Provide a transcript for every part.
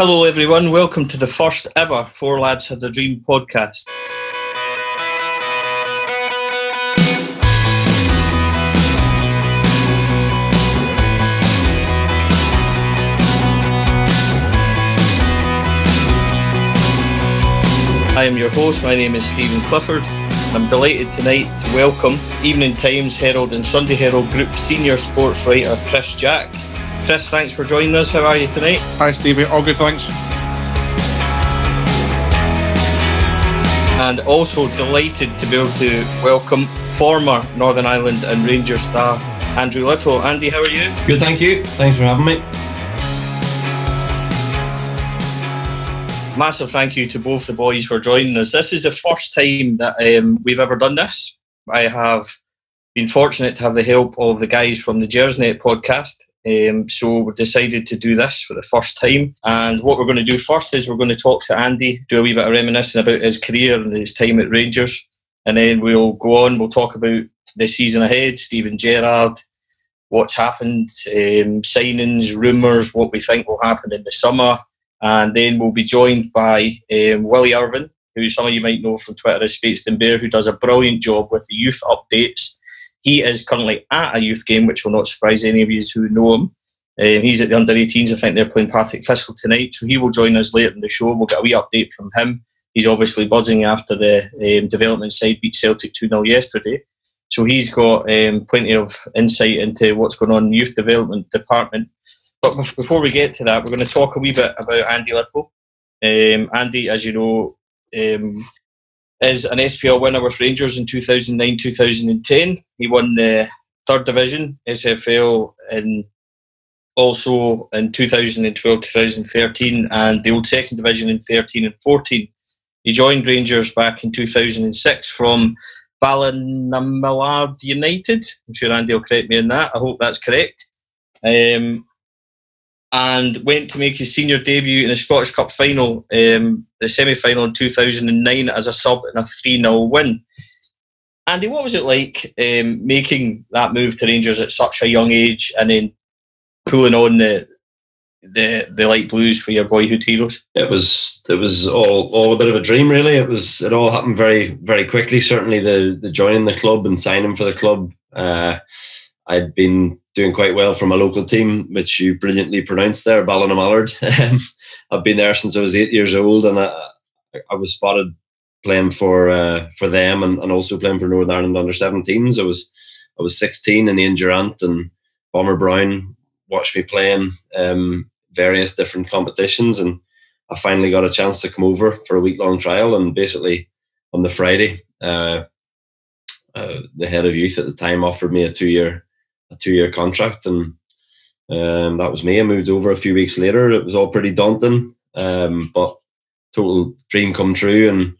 Hello, everyone. Welcome to the first ever Four Lads Had a Dream podcast. I am your host. My name is Stephen Clifford. I'm delighted tonight to welcome Evening Times Herald and Sunday Herald Group senior sports writer Chris Jack. Chris, thanks for joining us. How are you tonight? Hi, Stevie. All good, thanks. And also delighted to be able to welcome former Northern Ireland and Rangers star Andrew Little. Andy, how are you? Good, thank you. Thanks for having me. Massive thank you to both the boys for joining us. This is the first time that um, we've ever done this. I have been fortunate to have the help of the guys from the Jersnet podcast. Um, so we decided to do this for the first time. And what we're going to do first is we're going to talk to Andy, do a wee bit of reminiscing about his career and his time at Rangers. And then we'll go on, we'll talk about the season ahead, Steven Gerrard, what's happened, um, signings, rumours, what we think will happen in the summer. And then we'll be joined by um, Willie Irvin, who some of you might know from Twitter as Fateston Bear, who does a brilliant job with the youth updates. He is currently at a youth game, which will not surprise any of you who know him. Um, he's at the under 18s. I think they're playing Partick Thistle tonight. So he will join us later in the show. We'll get a wee update from him. He's obviously buzzing after the um, development side beat Celtic 2 0 yesterday. So he's got um, plenty of insight into what's going on in the youth development department. But before we get to that, we're going to talk a wee bit about Andy Little. Um, Andy, as you know, um, is an SPL winner with Rangers in 2009 2010. He won the third division, SFL, in also in 2012 2013, and the old second division in 13 and 14. He joined Rangers back in 2006 from Ballinamallard United. I'm sure Andy will correct me on that. I hope that's correct. Um, and went to make his senior debut in the Scottish Cup final, um, the semi final in 2009, as a sub in a 3 0 win. Andy, what was it like um, making that move to Rangers at such a young age and then pulling on the the the light blues for your boyhood heroes? It was it was all all a bit of a dream, really. It was it all happened very very quickly. Certainly, the the joining the club and signing for the club. Uh, I'd been doing quite well for my local team, which you brilliantly pronounced there, Ballinamallard. Um, I've been there since I was eight years old, and I, I was spotted playing for uh, for them and, and also playing for Northern Ireland under 17s. I was I was 16 in the Durant and Bomber Brown watched me playing um, various different competitions, and I finally got a chance to come over for a week long trial. And basically, on the Friday, uh, uh, the head of youth at the time offered me a two year a two year contract, and um, that was me. I moved over a few weeks later. It was all pretty daunting, um, but total dream come true. And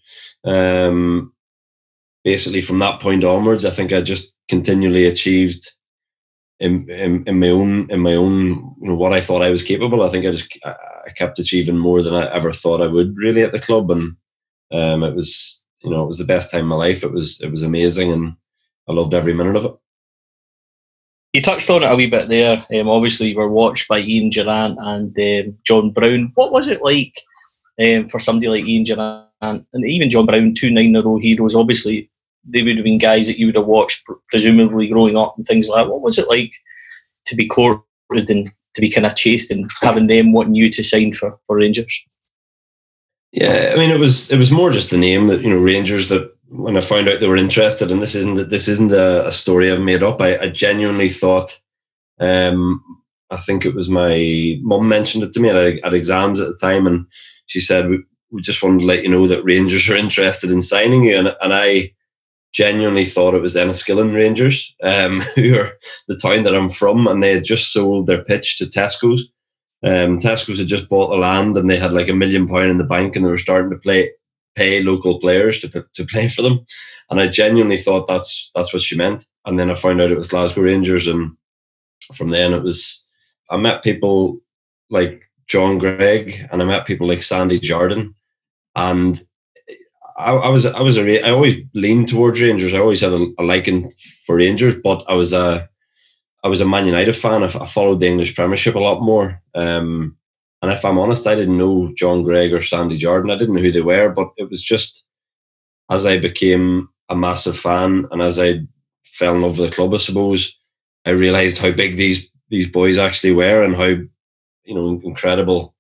um, basically, from that point onwards, I think I just continually achieved in, in, in my own in my own you know what I thought I was capable. I think I just I kept achieving more than I ever thought I would really at the club, and um, it was you know it was the best time of my life. It was it was amazing, and I loved every minute of it. You touched on it a wee bit there. Um, obviously, you were watched by Ian Durrant and um, John Brown. What was it like um, for somebody like Ian Durrant and even John Brown, two nine in a row heroes? Obviously, they would have been guys that you would have watched presumably growing up and things like that. What was it like to be courted and to be kind of chased and having them wanting you to sign for, for Rangers? Yeah, I mean it was it was more just the name that you know Rangers that when I found out they were interested, and this isn't this isn't a, a story I've made up. I, I genuinely thought, um, I think it was my mum mentioned it to me at, at exams at the time, and she said we, we just wanted to let you know that Rangers are interested in signing you, and, and I genuinely thought it was Enniskillen Rangers, um, who are the town that I'm from, and they had just sold their pitch to Tesco's. Um, Tesco's had just bought the land, and they had like a million pound in the bank, and they were starting to play pay local players to to play for them. And I genuinely thought that's that's what she meant. And then I found out it was Glasgow Rangers, and from then it was. I met people like John Greig, and I met people like Sandy Jardine, and I, I, was I was a I always leaned towards Rangers. I always had a, a, liking for Rangers, but I was a I was a Man United fan. I, I followed the English Premiership a lot more. Um, And if I'm honest, I didn't know John Greig or Sandy Jardine. I didn't know who they were, but it was just as I became a massive fan and as I fell in love with the club, I suppose, I realised how big these these boys actually were and how you know incredible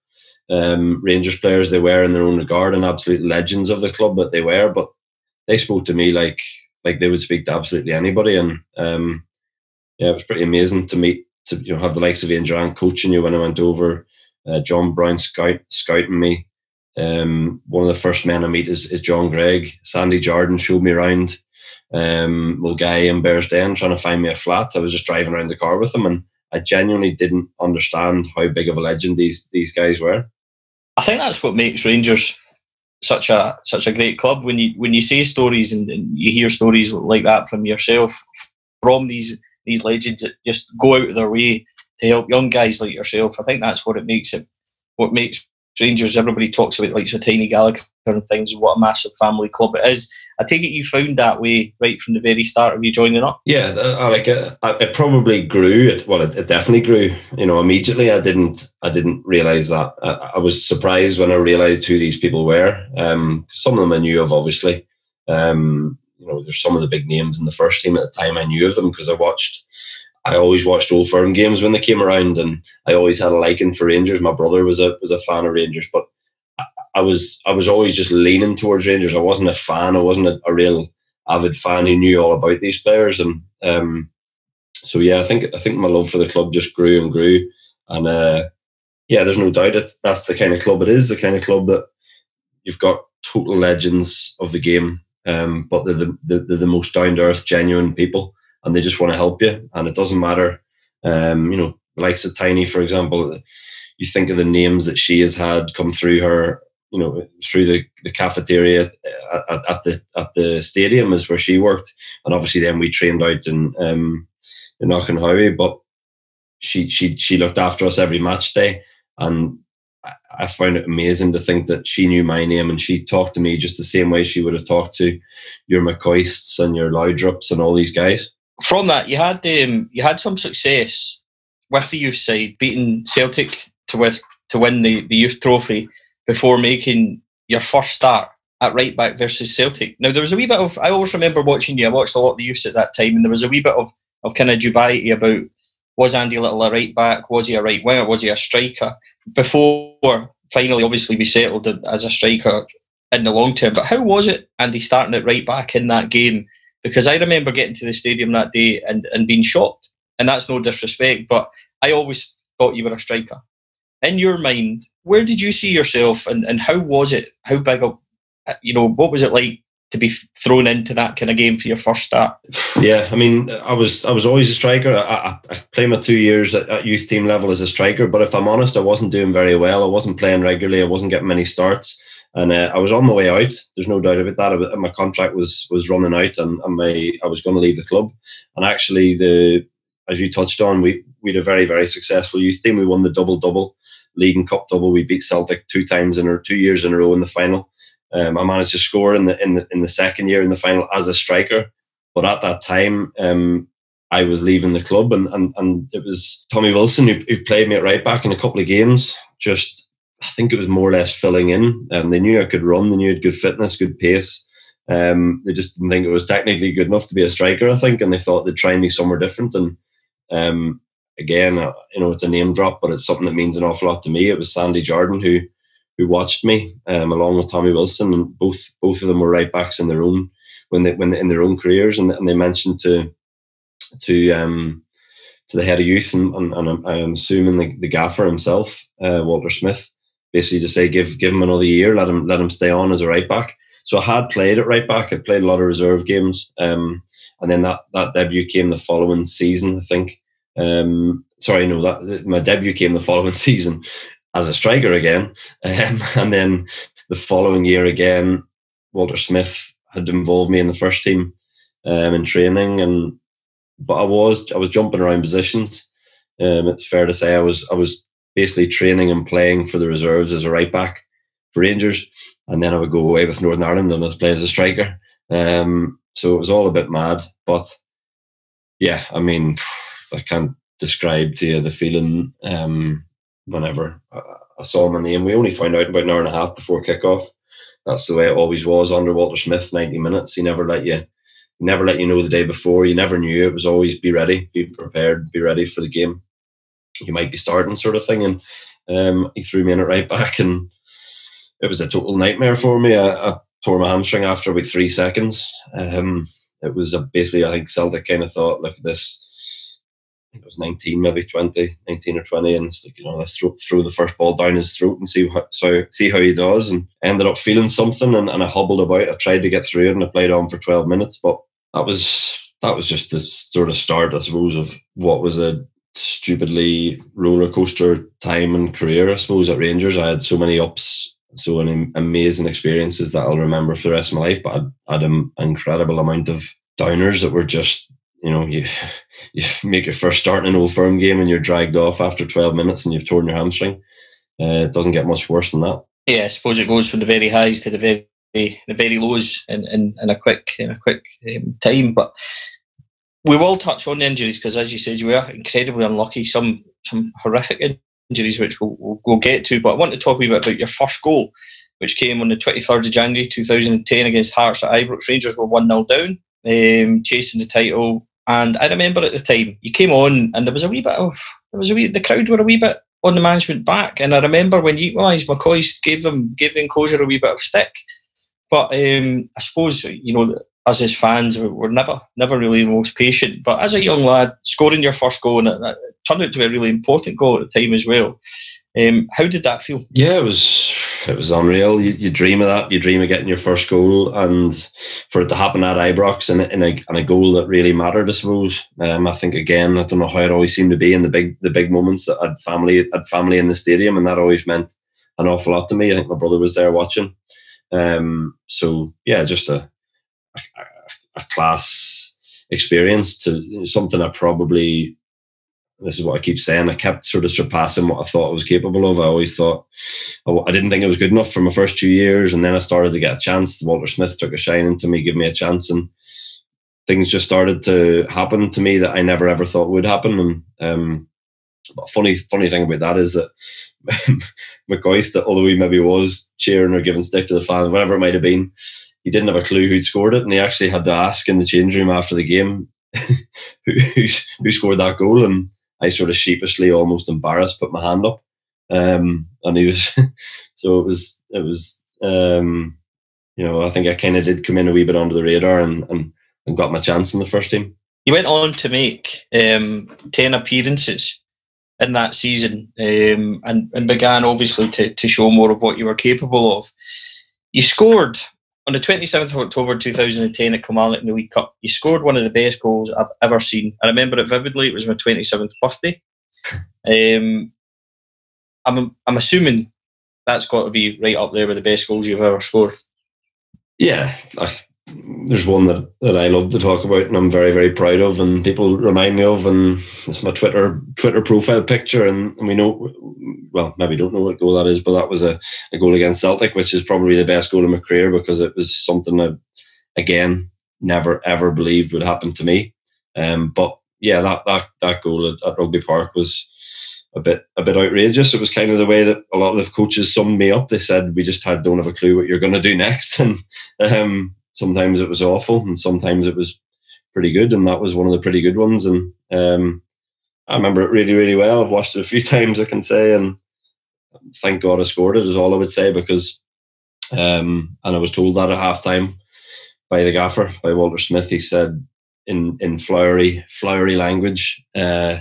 um, Rangers players they were in their own regard and absolute legends of the club that they were. But they spoke to me like like they would speak to absolutely anybody, and um, yeah, it was pretty amazing to meet to you know have the likes of Ian Durrant coaching you when I went over, uh, John Brown scout scouting me. Um, one of the first men I meet is, is John Greig. Sandy Jardine showed me around um, Milngavie in Bearsden trying to find me a flat. I was just driving around the car with them and I genuinely didn't understand how big of a legend these these guys were. I think that's what makes Rangers such a such a great club. When you when you say stories and, and you hear stories like that from yourself, from these these legends that just go out of their way to help young guys like yourself. I think that's what it makes it. What makes Rangers. Everybody talks about like so Tiny Gallagher and things. What a massive family club it is. I take it you found that way right from the very start of you joining up. Yeah, I like it. It probably grew. It well, it, it definitely grew. You know, immediately. I didn't. I didn't realize that. I, I was surprised when I realized who these people were. Um, some of them I knew of, obviously. Um, you know, there's some of the big names in the first team at the time. I knew of them because I watched I always watched Old Firm games when they came around, and I always had a liking for Rangers. My brother was a was a fan of Rangers, but I was I was always just leaning towards Rangers. I wasn't a fan. I wasn't a, a real avid fan who knew all about these players, and um, so yeah, I think I think my love for the club just grew and grew, and uh, yeah, there's no doubt it's that's the kind of club it is. The kind of club that you've got total legends of the game, um, but they're the, they're the most down to earth, genuine people and they just want to help you. And it doesn't matter, um, you know, the likes of Tiny, for example, you think of the names that she has had come through her, you know, through the, the cafeteria at, at, at the at the stadium is where she worked. And obviously then we trained out in um in Auchenhowie, but she she she looked after us every match day. And I found it amazing to think that she knew my name and she talked to me just the same way she would have talked to your McCoists and your Laudrups and all these guys from that, you had um, you had some success with the youth side, beating Celtic to with to win the, the youth trophy before making your first start at right back versus Celtic. Now there was a wee bit of I always remember watching you. I watched a lot of the youth at that time, and there was a wee bit of of kind of dubiety about was Andy Little a right back, was he a right winger, was he a striker? Before finally, obviously, we settled as a striker in the long term. But how was it, Andy, starting at right back in that game? Because I remember getting to the stadium that day and, and being shocked. And that's no disrespect, but I always thought you were a striker. In your mind, where did you see yourself and, and how was it? How big a, uh, you know, what was it like to be thrown into that kind of game for your first start? Yeah, I mean, I was I was always a striker. I, I, I played my two years at, at, youth team level as a striker, but if I'm honest, I wasn't doing very well. I wasn't playing regularly. I wasn't getting many starts and uh, I was on my way out. There's no doubt about that. My contract was was running out, and, and my I was going to leave the club. And actually, the as you touched on, we we had a very very successful youth team. We won the double double, league and cup double. We beat Celtic two times in or two years in a row in the final. Um, I managed to score in the in the in the second year in the final as a striker, but at that time. Um, I was leaving the club, and, and, and it was Tommy Wilson who, who played me at right back in a couple of games. Just I think it was more or less filling in. And they knew I could run. They knew I had good fitness, good pace. Um, they just didn't think it was technically good enough to be a striker. I think, and they thought they'd try me somewhere different. And um, again, you know, it's a name drop, but it's something that means an awful lot to me. It was Sandy Jardine who who watched me um, along with Tommy Wilson, and both both of them were right backs in their own when they when they, in their own careers, and, and they mentioned to to um, to the head of youth and, and, and I'm, I'm, assuming the, the gaffer himself, uh, Walter Smith, basically to say give give him another year, let him let him stay on as a right back. So I had played at right back. I played a lot of reserve games, um, and then that that debut came the following season. I think. Um, sorry, no, that my debut came the following season as a striker again, um, and then the following year again, Walter Smith had involved me in the first team um, in training, and but I was I was jumping around positions. Um, it's fair to say I was I was basically training and playing for the reserves as a right back for Rangers, and then I would go away with Northern Ireland and I'd play as a striker. Um, so it was all a bit mad, but yeah, I mean, I can't describe to you the feeling um, whenever I saw my name. We only found out about an hour and a half before kickoff. That's the way it always was under Walter Smith. Ninety minutes. He never let you, never let you know the day before. You never knew. It was always be ready, be prepared, be ready for the game. You might be starting, sort of thing. And um, he threw me in it right back, and it was a total nightmare for me. I, I tore my hamstring after about three seconds. Um, it was basically, I think Celtic kind of thought, look, at this it was 19, maybe 20, 19 or 20. And it's like, you know, let's throw, throw the first ball down his throat and see how, so, see how he does. And ended up feeling something and, and I hobbled about. I tried to get through it and I played on for 12 minutes. But that was, that was just the sort of start, I suppose, of what was a stupidly roller coaster time and career, I suppose, at Rangers. I had so many ups, so many amazing experiences that I'll remember for the rest of my life. But I had an incredible amount of downers that were just you know, you you make your first start in an old firm game and you're dragged off after 12 minutes and you've torn your hamstring. Uh, it doesn't get much worse than that. Yeah, I suppose it goes from the very highs to the very the very lows in, in, in a quick in a quick um, time. But we will touch on the injuries because, as you said, you were incredibly unlucky. Some some horrific injuries, which we'll, we'll, we'll get to. But I want to talk a bit about your first goal, which came on the 23rd of January 2010 against Hearts at Ibrox. Rangers were 1 0 down, um, chasing the title. And I remember at the time you came on, and there was a wee bit of there was a wee the crowd were a wee bit on the management back. And I remember when you equalised, McCoist gave them gave the enclosure a wee bit of stick. But um, I suppose you know us as fans we're never never really the most patient. But as a young lad, scoring your first goal and it, turned out to be a really important goal at the time as well. Um, how did that feel? Yeah, it was it was unreal. You, you, dream of that. You dream of getting your first goal, and for it to happen at Ibrox and in a, a goal that really mattered, I suppose. Um, I think again, I don't know how it always seemed to be in the big the big moments that had family had family in the stadium, and that always meant an awful lot to me. I think my brother was there watching. Um, so yeah, just a, a, class experience to something I probably this is what I keep saying. I kept sort of surpassing what I thought I was capable of. I always thought I didn't think it was good enough for my first two years, and then I started to get a chance. Walter Smith took a shine into me, gave me a chance, and things just started to happen to me that I never ever thought would happen. And um, but funny, funny thing about that is that McCoist, although he maybe was cheering or giving stick to the fans, whatever it might have been, he didn't have a clue who'd scored it, and he actually had to ask in the change room after the game who, who scored that goal, and I sort of sheepishly, almost embarrassed, put my hand up, um, and he was. so it was. It was. Um, you know, I think I kind of did come in a wee bit under the radar and, and, and got my chance in the first team. You went on to make um, ten appearances in that season, um, and and began obviously to to show more of what you were capable of. You scored on the 27th of October 2010 at Kilmarnock in the League Cup, you scored one of the best goals I've ever seen. I remember it vividly. It was my 27th birthday. Um, I'm, I'm assuming that's got to be right up there with the best goals you've ever scored. Yeah, there's one that, that I love to talk about and I'm very, very proud of and people remind me of and it's my Twitter Twitter profile picture and, and we know well, maybe don't know what goal that is, but that was a, a goal against Celtic, which is probably the best goal in my career because it was something that again never ever believed would happen to me. Um, but yeah, that that that goal at, at Rugby Park was a bit a bit outrageous. It was kind of the way that a lot of the coaches summed me up. They said we just had don't have a clue what you're going to do next, and um, sometimes it was awful and sometimes it was pretty good and that was one of the pretty good ones. And um, I remember it really really well. I've watched it a few times I can say and thank God I scored it is all I would say because um, and I was told that at halftime by the gaffer by Walter Smith. He said in in flowery flowery language uh,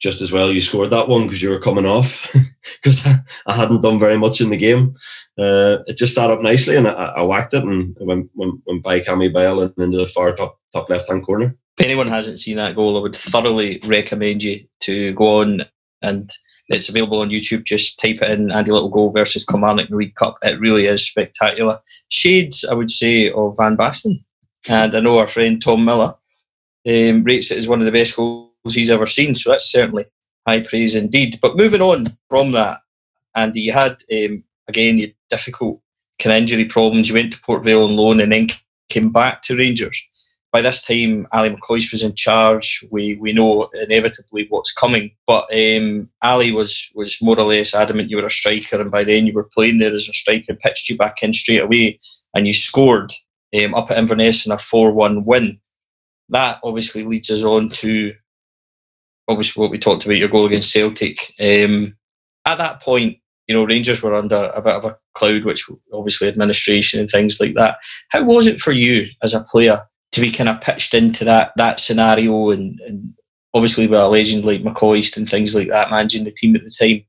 just as well you scored that one because you were coming off because I hadn't done very much in the game. Uh, it just sat up nicely and I, I whacked it and went, went, went by Cammy Bell and into the far top top left hand corner. If anyone hasn't seen that goal, I would thoroughly recommend you to go on and it's available on YouTube. Just type it in Andy Littlegoal versus Kilmarnock in the League Cup. It really is spectacular. Shades, I would say, of Van Basten. And I know our friend Tom Miller um, rates it as one of the best goals he's ever seen. So that's certainly high praise indeed. But moving on from that, Andy, you had um, again your difficult kind of injury problems. You went to Port Vale on loan and then came back to Rangers. by this time, Ally McCoist was in charge. We we know inevitably what's coming, but um, Ally was was more or less adamant you were a striker, and by then you were playing there as a striker, pitched you back in straight away, and you scored um, up at Inverness in a four-one win. That obviously leads us on to obviously what we talked about your goal against Celtic. Um, at that point, you know, Rangers were under a bit of a cloud, which obviously administration and things like that. How was it for you as a player to be kind of pitched into that that scenario and, and obviously with a legend like McCoist and things like that managing the team at the time?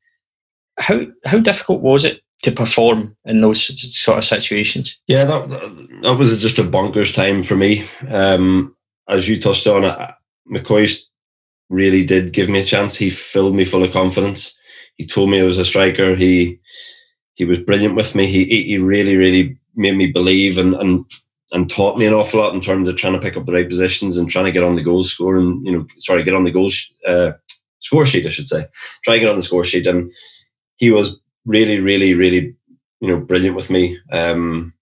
How how difficult was it to perform in those sort of situations? Yeah, that that was just a bonkers time for me. Um, as you touched on, McCoist really did give me a chance. He filled me full of confidence he told me I was a striker. He he was brilliant with me. He he really really made me believe and and and taught me an awful lot in terms of trying to pick up the right positions and trying to get on the goal score and you know sorry get on the goal sh- uh, score sheet I should say try to get on the score sheet and he was really really really you know brilliant with me. Um,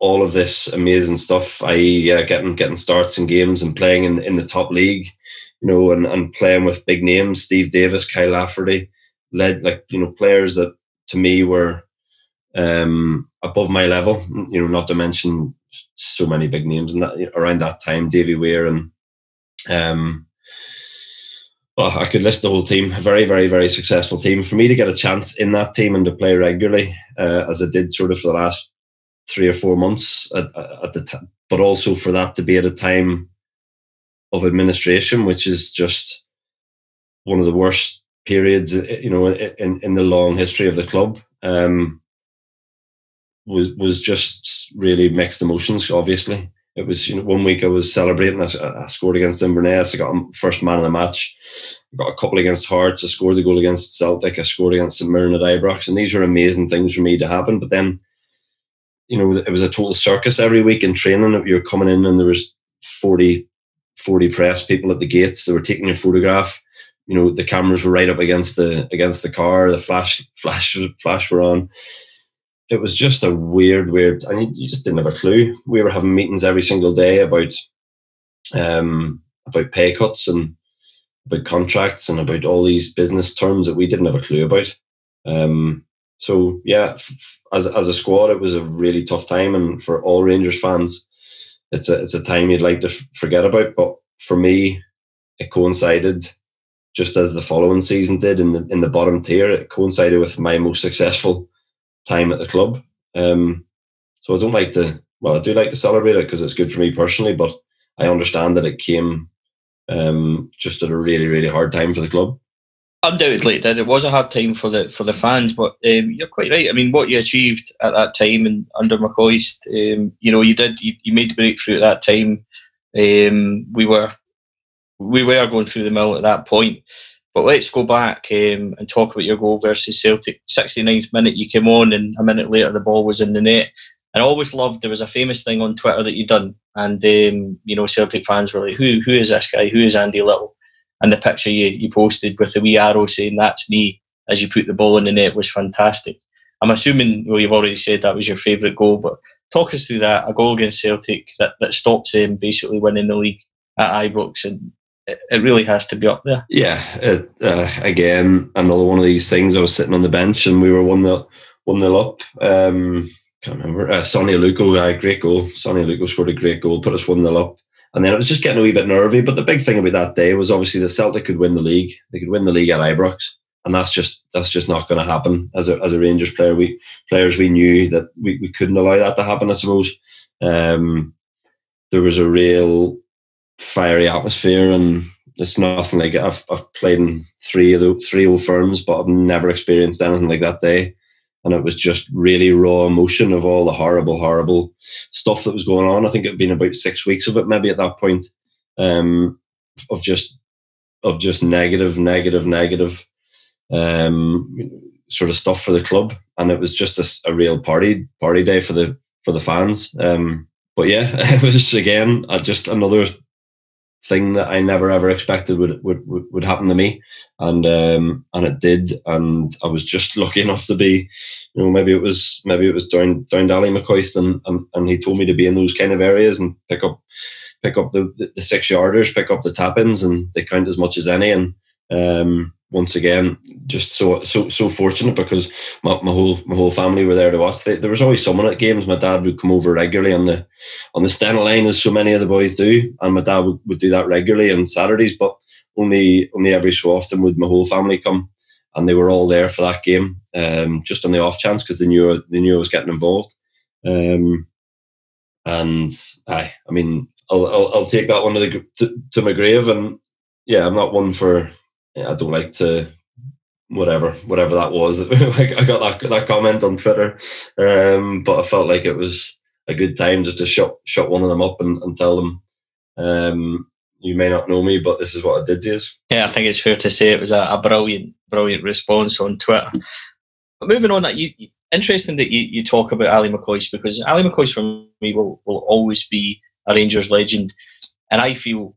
all of this amazing stuff, I uh, getting getting starts in games and playing in in the top league you know, and, and playing with big names, Steve Davis, Kyle Lafferty, led like, you know, players that to me were um, above my level, you know, not to mention so many big names and that around that time, Davy Weir and um well, I could list the whole team. A very, very, very successful team. For me to get a chance in that team and to play regularly, uh, as I did sort of for the last three or four months at, at the time, but also for that to be at a time of administration, which is just one of the worst periods, you know, in, in the long history of the club. Um, was was just really mixed emotions. Obviously, it was you know one week I was celebrating. I, I scored against Inverness. I got first man of the match. I got a couple against Hearts. I scored the goal against Celtic. I scored against St Mirren at Ibrox, and these were amazing things for me to happen. But then, you know, it was a total circus every week in training. You're coming in and there was forty 40 press people at the gates. They were taking your photograph. You know, the cameras were right up against the against the car. The flash flash flash were on. It was just a weird, weird, and you, you just didn't have a clue. We were having meetings every single day about um, about pay cuts and about contracts and about all these business terms that we didn't have a clue about. Um, so yeah, as as a squad, it was a really tough time, and for all Rangers fans, it's a it's a time you'd like to f- forget about. But for me, it coincided just as the following season did in the in the bottom tier. It coincided with my most successful time at the club. Um, so I don't like to. Well, I do like to celebrate it because it's good for me personally, but I understand that it came um, just at a really really hard time for the club. Undoubtedly, that it was a hard time for the for the fans, but um, you're quite right. I mean, what you achieved at that time and under McCoist, um, you know, you did you, you made the breakthrough at that time. Um, we were we were going through the mill at that point. But let's go back um, and talk about your goal versus Celtic. 69th minute, you came on, and a minute later, the ball was in the net. And I always loved there was a famous thing on Twitter that you done, and um, you know Celtic fans were like, "Who who is this guy? Who is Andy Little?" And the picture you, you posted with the wee arrow saying that's me as you put the ball in the net was fantastic. I'm assuming, well, you've already said that was your favourite goal, but talk us through that. A goal against Celtic that, that stops them basically winning the league at Ibrox, and it, really has to be up there. Yeah, it, uh, again, another one of these things. I was sitting on the bench and we were 1 0 one nil up. Um, can't remember. Uh, Sonny Aluko, uh, great goal. Sonny Aluko scored a great goal, put us 1 0 up. And then it was just getting a wee bit nervy. But the big thing about that day was obviously the Celtic could win the league. They could win the league at Ibrox. And that's just that's just not going to happen. As a as a Rangers player, we players we knew that we, we couldn't allow that to happen, I suppose. Um, there was a real fiery atmosphere and it's nothing like it. I've I've played in three of the three old firms, but I've never experienced anything like that day and it was just really raw emotion of all the horrible, horrible stuff that was going on. I think it'd been about six weeks of it, maybe at that point, um, of just of just negative, negative, negative um, sort of stuff for the club, and it was just a, a real party party day for the for the fans. Um, but yeah, it was again just another thing that I never ever expected would would, would happen to me, and um, and it did, and I was just lucky enough to be, you know, maybe it was maybe it was down down Ally McCoist, and, and and he told me to be in those kind of areas and pick up pick up the, the, the six yarders, pick up the tap ins, and they count as much as any, and um, once again, just so so so fortunate because my, my whole my whole family were there to watch. They, there was always someone at games. My dad would come over regularly on the on the Stena line, as so many of the boys do, and my dad would, would do that regularly on Saturdays. But only only every so often would my whole family come, and they were all there for that game, um, just on the off chance because they knew they knew I was getting involved. Um, and I, I mean, I'll, I'll, I'll take that one to, the, to, to my grave, and yeah, I'm not one for I don't like to whatever whatever that was. I got that that comment on Twitter, um, but I felt like it was a good time just to shut shut one of them up and, and tell them. Um, you may not know me, but this is what I did to you. Yeah, I think it's fair to say it was a, a brilliant, brilliant response on Twitter. But moving on, that you, interesting that you, you talk about Ally McCoist because Ally McCoist for me will, will always be a Rangers legend, and I feel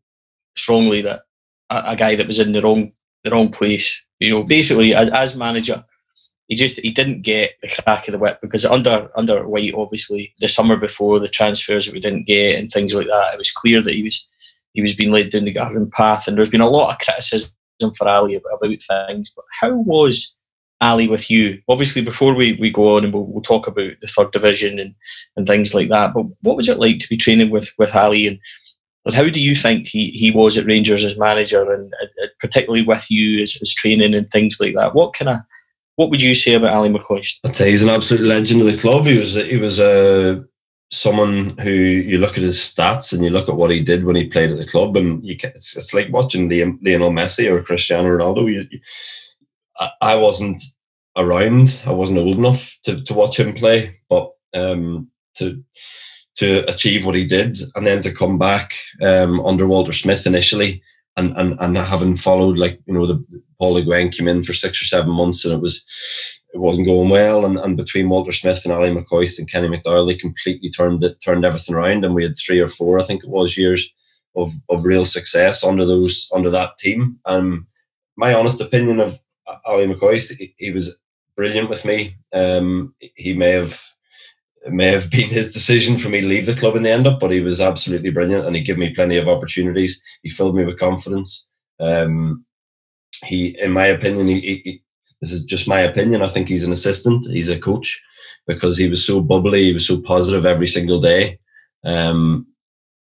strongly that a, a guy that was in the wrong the wrong place. You know, basically as, as manager, he just he didn't get the crack of the whip because under under White, obviously the summer before the transfers that we didn't get and things like that, it was clear that he was he was being led down the garden path, and there's been a lot of criticism for Ally about, about things. But how was Ally with you? Obviously, before we, we go on and we'll, we'll talk about the third division and, and things like that. But what was it like to be training with with Ally and but how do you think he, he was at Rangers as manager, and uh, particularly with you as, as training and things like that? What kind of what would you say about Ally McCoist? I'd say he's an absolute legend of the club. He was he was uh, someone who you look at his stats and you look at what he did when he played at the club, and you can, it's, it's like watching Lionel Messi or Cristiano Ronaldo. You, you, I, I wasn't around. I wasn't old enough to, to watch him play, but um, to to achieve what he did, and then to come back um, under Walter Smith initially, and, and and having followed like you know the Paul Le Guen came in for six or seven months, and it was it wasn't going well, and, and between Walter Smith and Ally McCoist and Kenny McDowell, they completely turned it turned everything around, and we had three or four, I think it was, years of of real success under those under that team. Um, my honest opinion of Ally McCoist, he, he was brilliant with me. Um, he may have it may have been his decision for me to leave the club in the end up, but he was absolutely brilliant and he gave me plenty of opportunities. He filled me with confidence. Um, he, in my opinion, he, he, this is just my opinion. I think he's an assistant. He's a coach because he was so bubbly. He was so positive every single day. Um,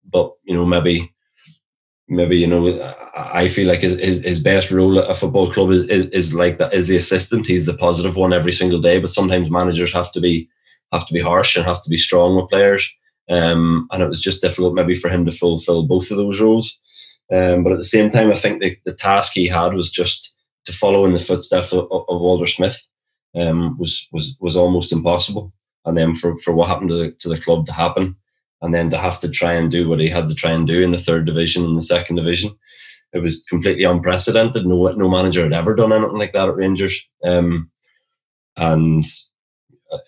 but you know, maybe, maybe you know, I feel like his, his, his best role at a football club is, is, is like that is the assistant. He's the positive one every single day. But sometimes managers have to be have to be harsh and have to be strong with players. Um, and it was just difficult maybe for him to fulfill both of those roles. Um, but at the same time, I think the, the task he had was just to follow in the footsteps of, of Walter Smith um, was was was almost impossible. And then for, for what happened to the, to the club to happen, and then to have to try and do what he had to try and do in the third division and the second division, it was completely unprecedented. No no manager had ever done anything like that at Rangers. Um, and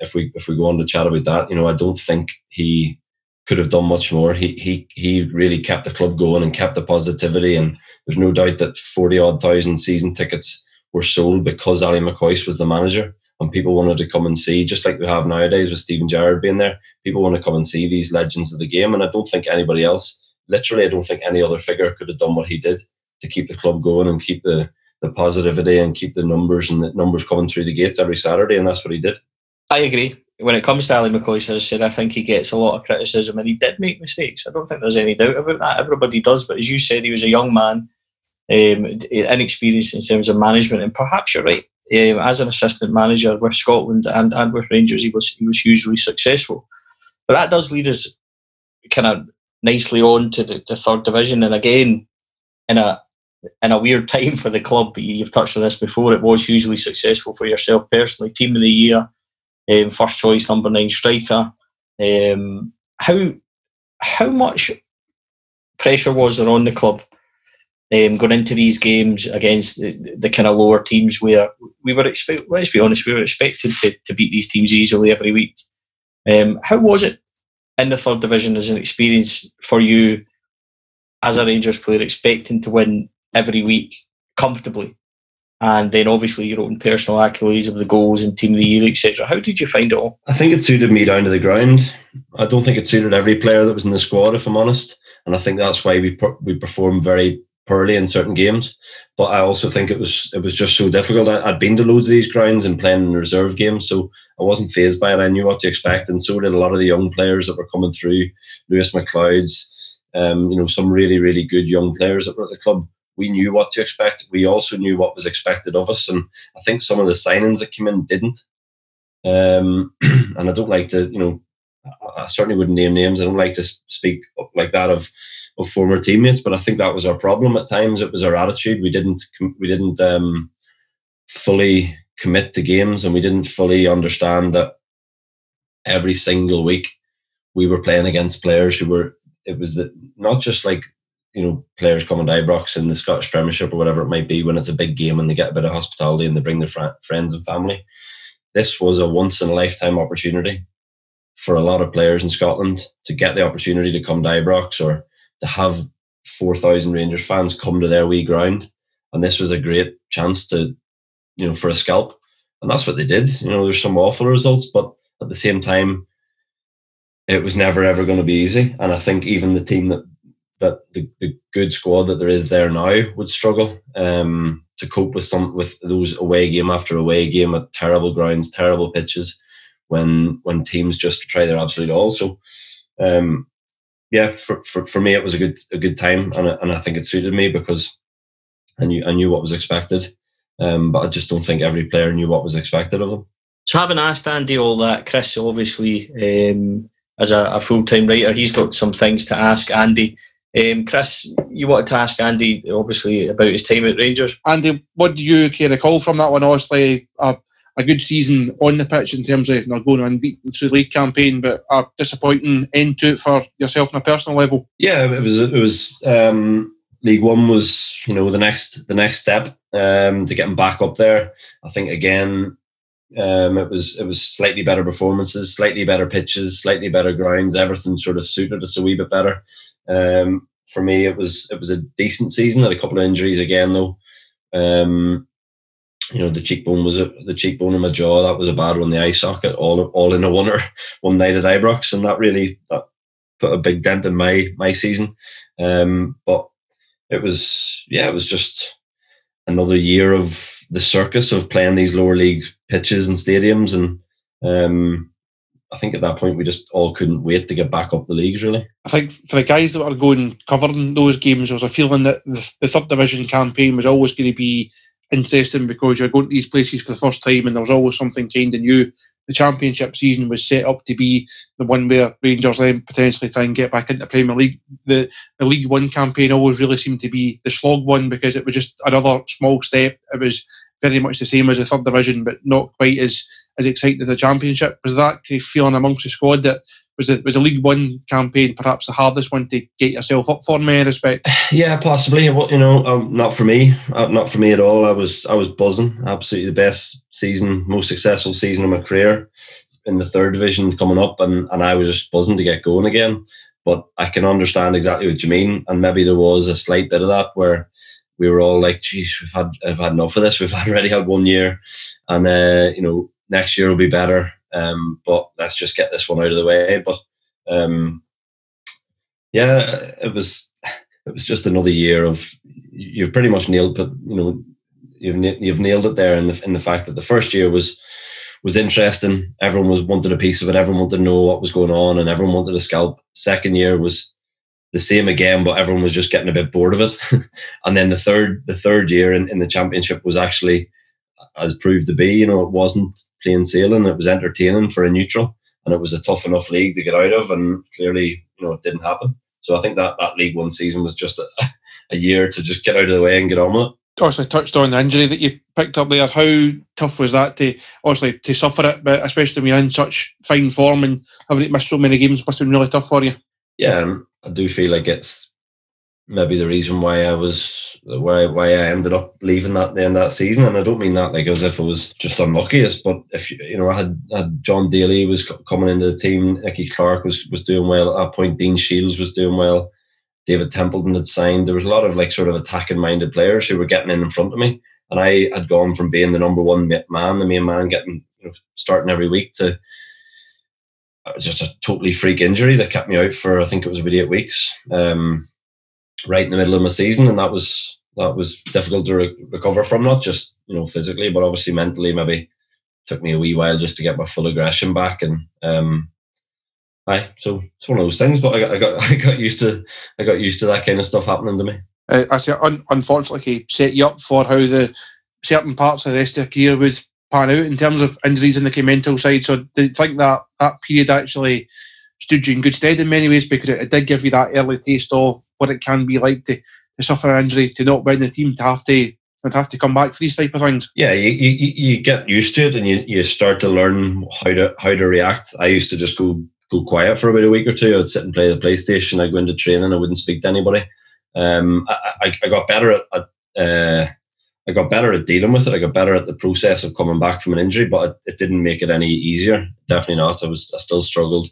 if we if we go on to chat about that, you know, I don't think he could have done much more. He he he really kept the club going and kept the positivity. And there's no doubt that forty odd thousand season tickets were sold because Ally McCoist was the manager, and people wanted to come and see, just like we have nowadays with Steven Gerrard being there. People want to come and see these legends of the game, and I don't think anybody else, literally, I don't think any other figure could have done what he did to keep the club going and keep the the positivity and keep the numbers and the numbers coming through the gates every Saturday, and that's what he did. I agree. When it comes to Ally McCoist, as I said, I think he gets a lot of criticism and he did make mistakes. I don't think there's any doubt about that. Everybody does. But as you said, he was a young man, um, inexperienced in terms of management. And perhaps you're right. Um, as an assistant manager with Scotland and, and with Rangers, he was he was hugely successful. But that does lead us kind of nicely on to the, the third division. And again, in a in a weird time for the club, you've touched on this before, it was hugely successful for yourself personally. Team of the year, um, first choice number nine striker. Um, how how much pressure was there on the club um, going into these games against the, the kind of lower teams where we were expect let's be honest we were expected to, to beat these teams easily every week. Um, how was it in the third division as an experience for you as a Rangers player, expecting to win every week comfortably, and then obviously your own personal accolades of the goals and team of the year, etc. How did you find it all? I think it suited me down to the ground. I don't think it suited every player that was in the squad, if I'm honest, and I think that's why we we performed very poorly in certain games. But I also think it was it was just so difficult. I, had been to loads of these grounds and playing in reserve games, so I wasn't phased by it. I knew what to expect, and so did a lot of the young players that were coming through. Lewis McLeod's, um, you know, some really really good young players that were at the club. We knew what to expect. We also knew what was expected of us, and I think some of the signings that came in didn't. Um, and I don't like to, you know, I certainly wouldn't name names. I don't like to speak like that of of former teammates, but I think that was our problem at times. It was our attitude. We didn't we didn't um, fully commit to games, and we didn't fully understand that every single week we were playing against players who were. It was the, not just like you know players coming to Ibrox in the Scottish Premiership or whatever it might be when it's a big game and they get a bit of hospitality and they bring their fr- friends and family. This was a once in a lifetime opportunity for a lot of players in Scotland to get the opportunity to come to Ibrox or to have 4,000 Rangers fans come to their wee ground. And this was a great chance to, you know, for a scalp. And that's what they did. You know, there's some awful results, but at the same time, it was never ever going to be easy. And I think even the team that that the, the good squad that there is there now would struggle um, to cope with some with those away game after away game at terrible grounds, terrible pitches, when when teams just try their absolute all. So um, yeah, for, for, for me, it was a good a good time, and I, and I think it suited me because I knew I knew what was expected, um, but I just don't think every player knew what was expected of them. So, having asked Andy all that, Chris obviously um, as a, a full time writer, he's got some things to ask Andy. Um, Chris, you wanted to ask Andy obviously about his time at Rangers. Andy, what do you care recall from that one? Obviously, uh, a good season on the pitch in terms of you know, going unbeaten through the league campaign, but a disappointing end to it for yourself on a personal level. Yeah, it was. It was. Um, league One was, you know, the next the next step um, to getting back up there. I think again, um, it was it was slightly better performances, slightly better pitches, slightly better grounds. Everything sort of suited us a wee bit better. Um, for me, it was it was a decent season. Had a couple of injuries again though. Um, you know, the cheekbone was a, the cheekbone in my jaw. That was a bad one. The eye socket, all all in a one one night at Ibrox, and that really that put a big dent in my my season. Um, but it was yeah, it was just another year of the circus of playing these lower league pitches and stadiums, and um, I think at that point we just all couldn't wait to get back up the leagues. Really, I think for the guys that were going covering those games, there was a feeling that the, the third division campaign was always going to be interesting because you're going to these places for the first time and there's always something kind of new. The championship season was set up to be the one where Rangers then potentially try and get back into the Premier League. The the League One campaign always really seemed to be the slog one because it was just another small step. It was very much the same as the third division, but not quite as as exciting as the championship. Was that kind of feeling amongst the squad that was it was a League One campaign perhaps the hardest one to get yourself up for? Me, respect. Yeah, possibly. You know, um, not for me, uh, not for me at all. I was I was buzzing. Absolutely the best season, most successful season of my career in the third division coming up, and and I was just buzzing to get going again. But I can understand exactly what you mean, and maybe there was a slight bit of that where we were all like, "Geez, we've had I've had enough of this. We've already had one year, and uh, you know, next year will be better." Um, but let's just get this one out of the way. But um, yeah, it was it was just another year of you've pretty much nailed, but you know, you've you've nailed it there in the in the fact that the first year was was interesting. Everyone was wanted a piece of it. Everyone wanted to know what was going on, and everyone wanted a scalp. Second year was the same again, but everyone was just getting a bit bored of it. and then the third the third year in, in the championship was actually as proved to be. You know, it wasn't plain sailing. It was entertaining for a neutral, and it was a tough enough league to get out of. And clearly, you know, it didn't happen. So I think that that League One season was just a, a year to just get out of the way and get on with it. Obviously, touched on the injury that you picked up there. How tough was that to obviously to suffer it, but especially when you're in such fine form and having missed so many games must have been really tough for you. Yeah, I do feel like it's maybe the reason why I was why why I ended up leaving that the end that season. And I don't mean that like as if it was just unluckiest, but if you know I had, had Jon Daly was coming into the team, Nicky Clark was was doing well at that point, Dean Shiels was doing well. David Templeton had signed. There was a lot of like sort of attacking minded players who were getting in in front of me, and I had gone from being the number one man, the main man, getting you know, starting every week to just a totally freak injury that kept me out for I think it was about eight weeks, um, right in the middle of my season, and that was that was difficult to re- recover from, not just you know physically, but obviously mentally. Maybe took me a wee while just to get my full aggression back, and um, so it's one of those things. But I got, I got I got used to I got used to that kind of stuff happening to me. Uh, I say, un- unfortunately, set you up for how the certain parts of the rest of your career would pan out in terms of injuries in the mental side. So I think that that period actually stood you in good stead in many ways because it, it did give you that early taste of what it can be like to, to suffer an injury, to not win the team, to have to to have to come back for these type of things. Yeah, you, you, you get used to it and you, you start to learn how to how to react. I used to just go go quiet for about a week or two. I'd sit and play the PlayStation. I'd go into training. I wouldn't speak to anybody. Um, I, I, I got better at, at uh, I got better at dealing with it. I got better at the process of coming back from an injury, but it, it didn't make it any easier. Definitely not. I was I still struggled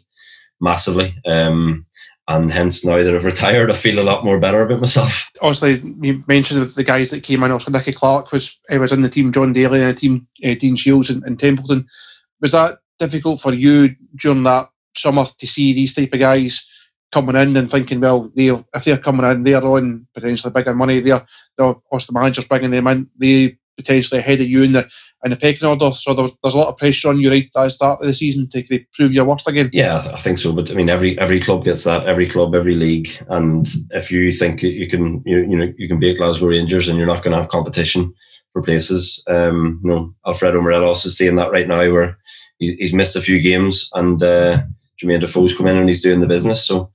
massively. Um, and hence now that I've retired, I feel a lot more better about myself. Obviously, you mentioned the guys that came in. Also, Nicky Clark was uh, was in the team. Jon Daly and the team. Uh, Dean Shiels and, and, Templeton. Was that difficult for you during that summer to see these type of guys coming in and thinking, well, they if they're coming in, they're on potentially bigger money. They're, they're the managers bringing them in. They potentially ahead of you in the in the pecking order. So there's, there's a lot of pressure on you right at the start of the season to prove your worth again. Yeah, I think so. But I mean, every every club gets that. Every club, every league. And if you think you can, you, you know, you can beat Glasgow Rangers, and you're not going to have competition for places. Um, you know, Alfredo Morelos is seeing that right now, where he, he's missed a few games, and uh, Jermaine Defoe's come in and he's doing the business. So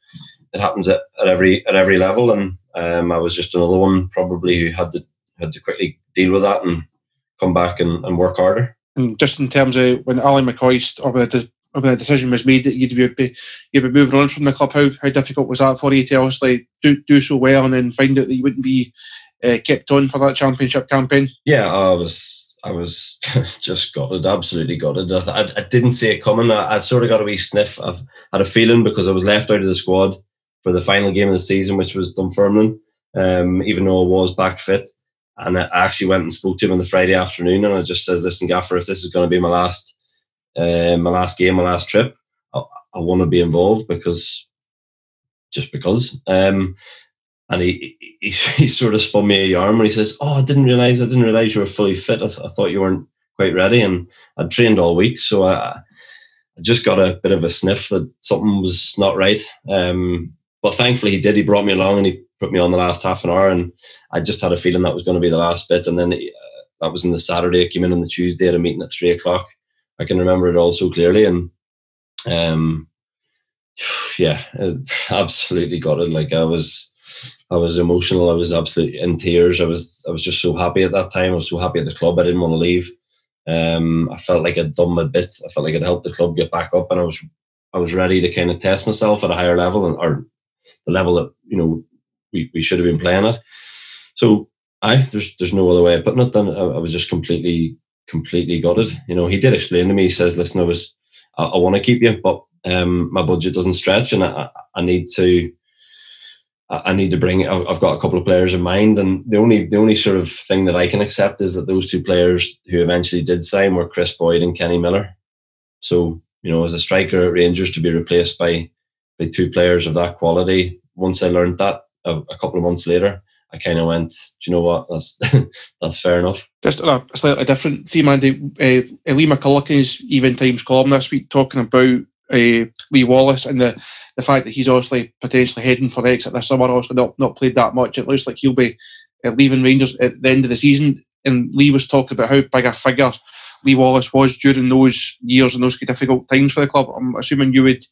it happens at, at every at every level, and um, I was just another one probably who had to had to quickly deal with that and come back and, and work harder. And just in terms of when Ally McCoist or when the, when the decision was made that you'd be you'd be moving on from the club, how, how difficult was that for you to obviously do, do so well and then find out that you wouldn't be uh, kept on for that championship campaign? Yeah, I was I was just gutted, absolutely gutted. I, I, I didn't see it coming. I, I, sort of got a wee sniff. I've had a feeling because I was left out of the squad for the final game of the season, which was Dunfermline, um, even though I was back fit. And I actually went and spoke to him on the Friday afternoon, and I just says, "Listen, Gaffer, if this is going to be my last, uh, my last game, my last trip, I, I want to be involved because, just because." Um, and he, he, he sort of spun me a yarn when he says, "Oh, I didn't realize, I didn't realize you were fully fit. I, th- I thought you weren't quite ready." And I'd trained all week, so I, I just got a bit of a sniff that something was not right. Um, but thankfully, he did. He brought me along and he put me on the last half an hour, and I just had a feeling that was going to be the last bit. And then uh, that was in the Saturday. I came in on the Tuesday at a meeting at three o'clock. I can remember it all so clearly, and um, yeah, absolutely got it. Like I was, I was emotional. I was absolutely in tears. I was, I was just so happy at that time. I was so happy at the club. I didn't want to leave. Um, I felt like I'd done my bit. I felt like I'd helped the club get back up, and I was, I was ready to kind of test myself at a higher level, and or the level that you know we, we should have been playing at. So I there's there's no other way of putting it than I, I was just completely completely gutted. You know, he did explain to me. He says, "Listen, I was I, I want to keep you, but um, my budget doesn't stretch, and I, I need to." I need to bring. I've got a couple of players in mind, and the only the only sort of thing that I can accept is that those two players who eventually did sign were Kris Boyd and Kenny Miller. So you know, as a striker at Rangers to be replaced by by two players of that quality, once I learned that, a, a couple of months later, I kind of went, do you know what? That's that's fair enough. Just a slightly different theme, Andy. Uh, Lee McCulloch's Evening Times column this week talking about uh, Lee Wallace and the, the fact that he's obviously potentially heading for the exit this summer, also not, not played that much. It looks like he'll be uh, leaving Rangers at the end of the season. And Lee was talking about how big a figure Lee Wallace was during those years and those difficult times for the club. I'm assuming you would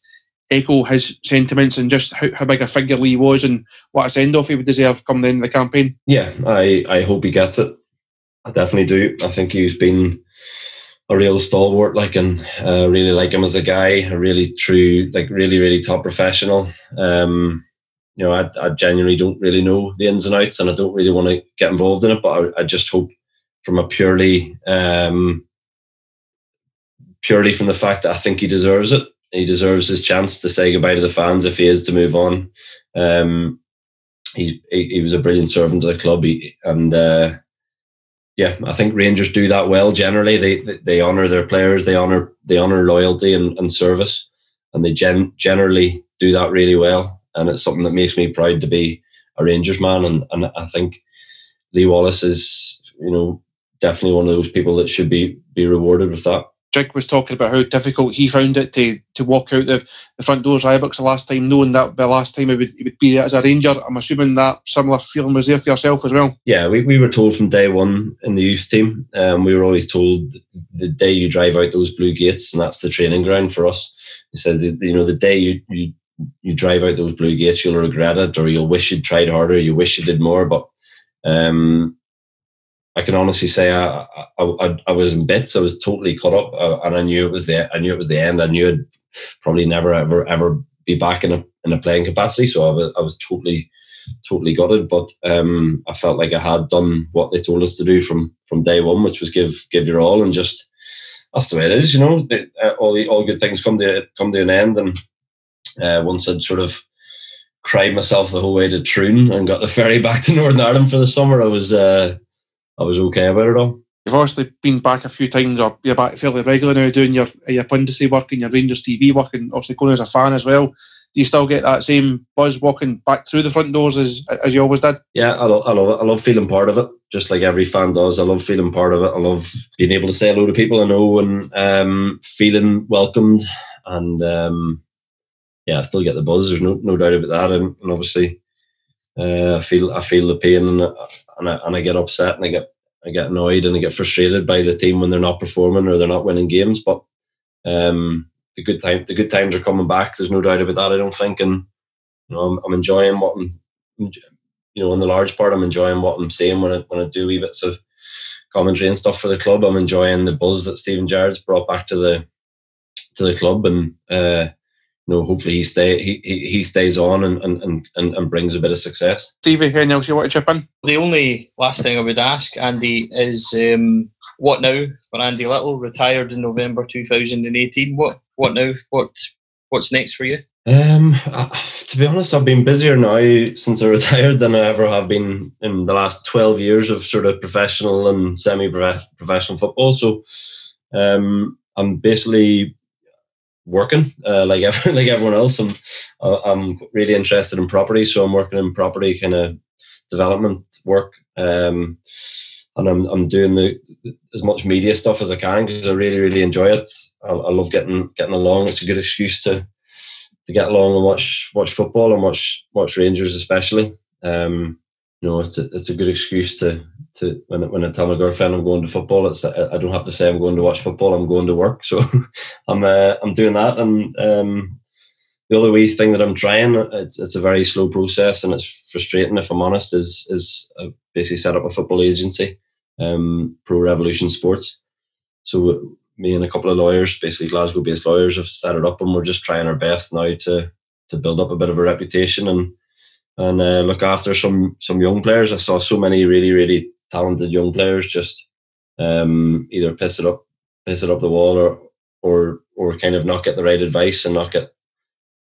echo his sentiments and just how, how big a figure Lee was and what a send off he would deserve coming in the campaign. Yeah, I, I hope he gets it. I definitely do. I think he's been a real stalwart, like, and uh, really like him as a guy, a really true, like, really, really top professional. Um, you know, I, I genuinely don't really know the ins and outs, and I don't really want to get involved in it. But I, I just hope, from a purely, um, purely from the fact that I think he deserves it, he deserves his chance to say goodbye to the fans if he is to move on. Um, he, he was a brilliant servant to the club, he, and uh, yeah, I think Rangers do that well. Generally, they they, they honour their players, they honour they honour loyalty and, and service, and they gen- generally do that really well. And it's something that makes me proud to be a Rangers man. And and I think Lee Wallace is you know definitely one of those people that should be be rewarded with that. Jig was talking about how difficult he found it to to walk out the, the front doors of Ibrox the last time, knowing that the last time he would, he would be there as a Ranger. I'm assuming that similar feeling was there for yourself as well. Yeah, we, we were told from day one in the youth team, um, we were always told the day you drive out those blue gates, and that's the training ground for us. He says, you know, the day you, you you drive out those blue gates, you'll regret it, or you'll wish you'd tried harder, you wish you did more. But um, I can honestly say I, I, I, was in bits. I was totally caught up, uh, and I knew it was the I knew it was the end. I knew I'd probably never ever ever be back in a in a playing capacity. So I was I was totally totally gutted. But um, I felt like I had done what they told us to do from from day one, which was give give your all and just that's the way it is. You know, the, uh, all the all good things come to come to an end, and uh, once I'd sort of cried myself the whole way to Troon and got the ferry back to Northern Ireland for the summer, I was. Uh, I was okay about it all. You've obviously been back a few times, or you're back fairly regular now doing your your punditry work and your Rangers TV work, and obviously going as a fan as well. Do you still get that same buzz walking back through the front doors as as you always did? Yeah, I love, I love it. I love feeling part of it, just like every fan does. I love feeling part of it. I love being able to say hello to people I know and um, feeling welcomed. And um, yeah, I still get the buzz. There's no no doubt about that. And, and obviously, uh, I feel I feel the pain and, and I, and I get upset and I get I get annoyed and I get frustrated by the team when they're not performing or they're not winning games. But um, the good time the good times are coming back. There's no doubt about that. I don't think, and you know, I'm, I'm enjoying what I'm, you know, in the large part, I'm enjoying what I'm seeing when I when I do wee bits of commentary and stuff for the club. I'm enjoying the buzz that Steven Gerrard's brought back to the to the club, and uh, you know, hopefully he stay he he stays on and and, and, and brings a bit of success. Stevie, anything else you want to chip in? The only last thing I would ask Andy is um, what now for Andy Little, retired in November 2018. What what now? What what's next for you? Um, to be honest, I've been busier now since I retired than I ever have been in the last 12 years of sort of professional and semi-professional football. So, um, I'm basically working uh, like every, like everyone else. I'm uh, I'm really interested in property, so I'm working in property kind of development work, um, and I'm I'm doing the as much media stuff as I can because I really really enjoy it. I, I, love getting getting along. It's a good excuse to to get along and watch watch football and watch watch Rangers especially. Um, you know, it's a, it's a good excuse to to when when I tell my girlfriend I'm going to football, it's I don't have to say I'm going to watch football. I'm going to work, so I'm uh, I'm doing that. And um, the other wee thing that I'm trying, it's it's a very slow process and it's frustrating if I'm honest. Is is I basically set up a football agency, um, Pro Revolution Sports. So me and a couple of lawyers, basically Glasgow-based lawyers, have set it up, and we're just trying our best now to to build up a bit of a reputation and and uh, look after some some young players. I saw so many really really talented young players just um, either piss it up, piss it up the wall, or or or kind of not get the right advice and not get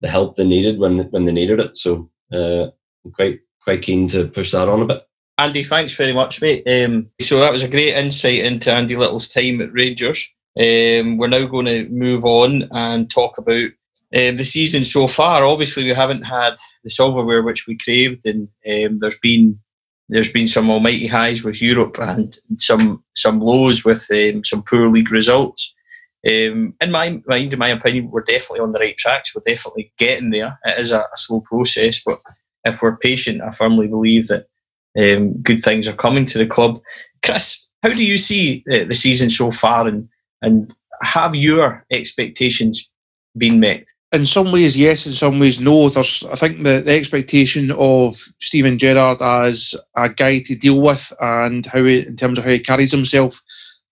the help they needed when when they needed it. So uh, I'm quite quite keen to push that on a bit. Andy, thanks very much, mate. Um, so that was a great insight into Andy Little's time at Rangers. Um, we're now going to move on and talk about um, the season so far. Obviously, we haven't had the silverware which we craved, and um, there's been there's been some almighty highs with Europe and some some lows with um, some poor league results. Um, in my mind, in my opinion, we're definitely on the right tracks. We're definitely getting there. It is a, a slow process, but if we're patient, I firmly believe that um, good things are coming to the club. Chris, how do you see uh, the season so far, and and have your expectations been met? In some ways, yes. In some ways, no. There's, I think, the, the expectation of Steven Gerrard as a guy to deal with, and how he, in terms of how he carries himself,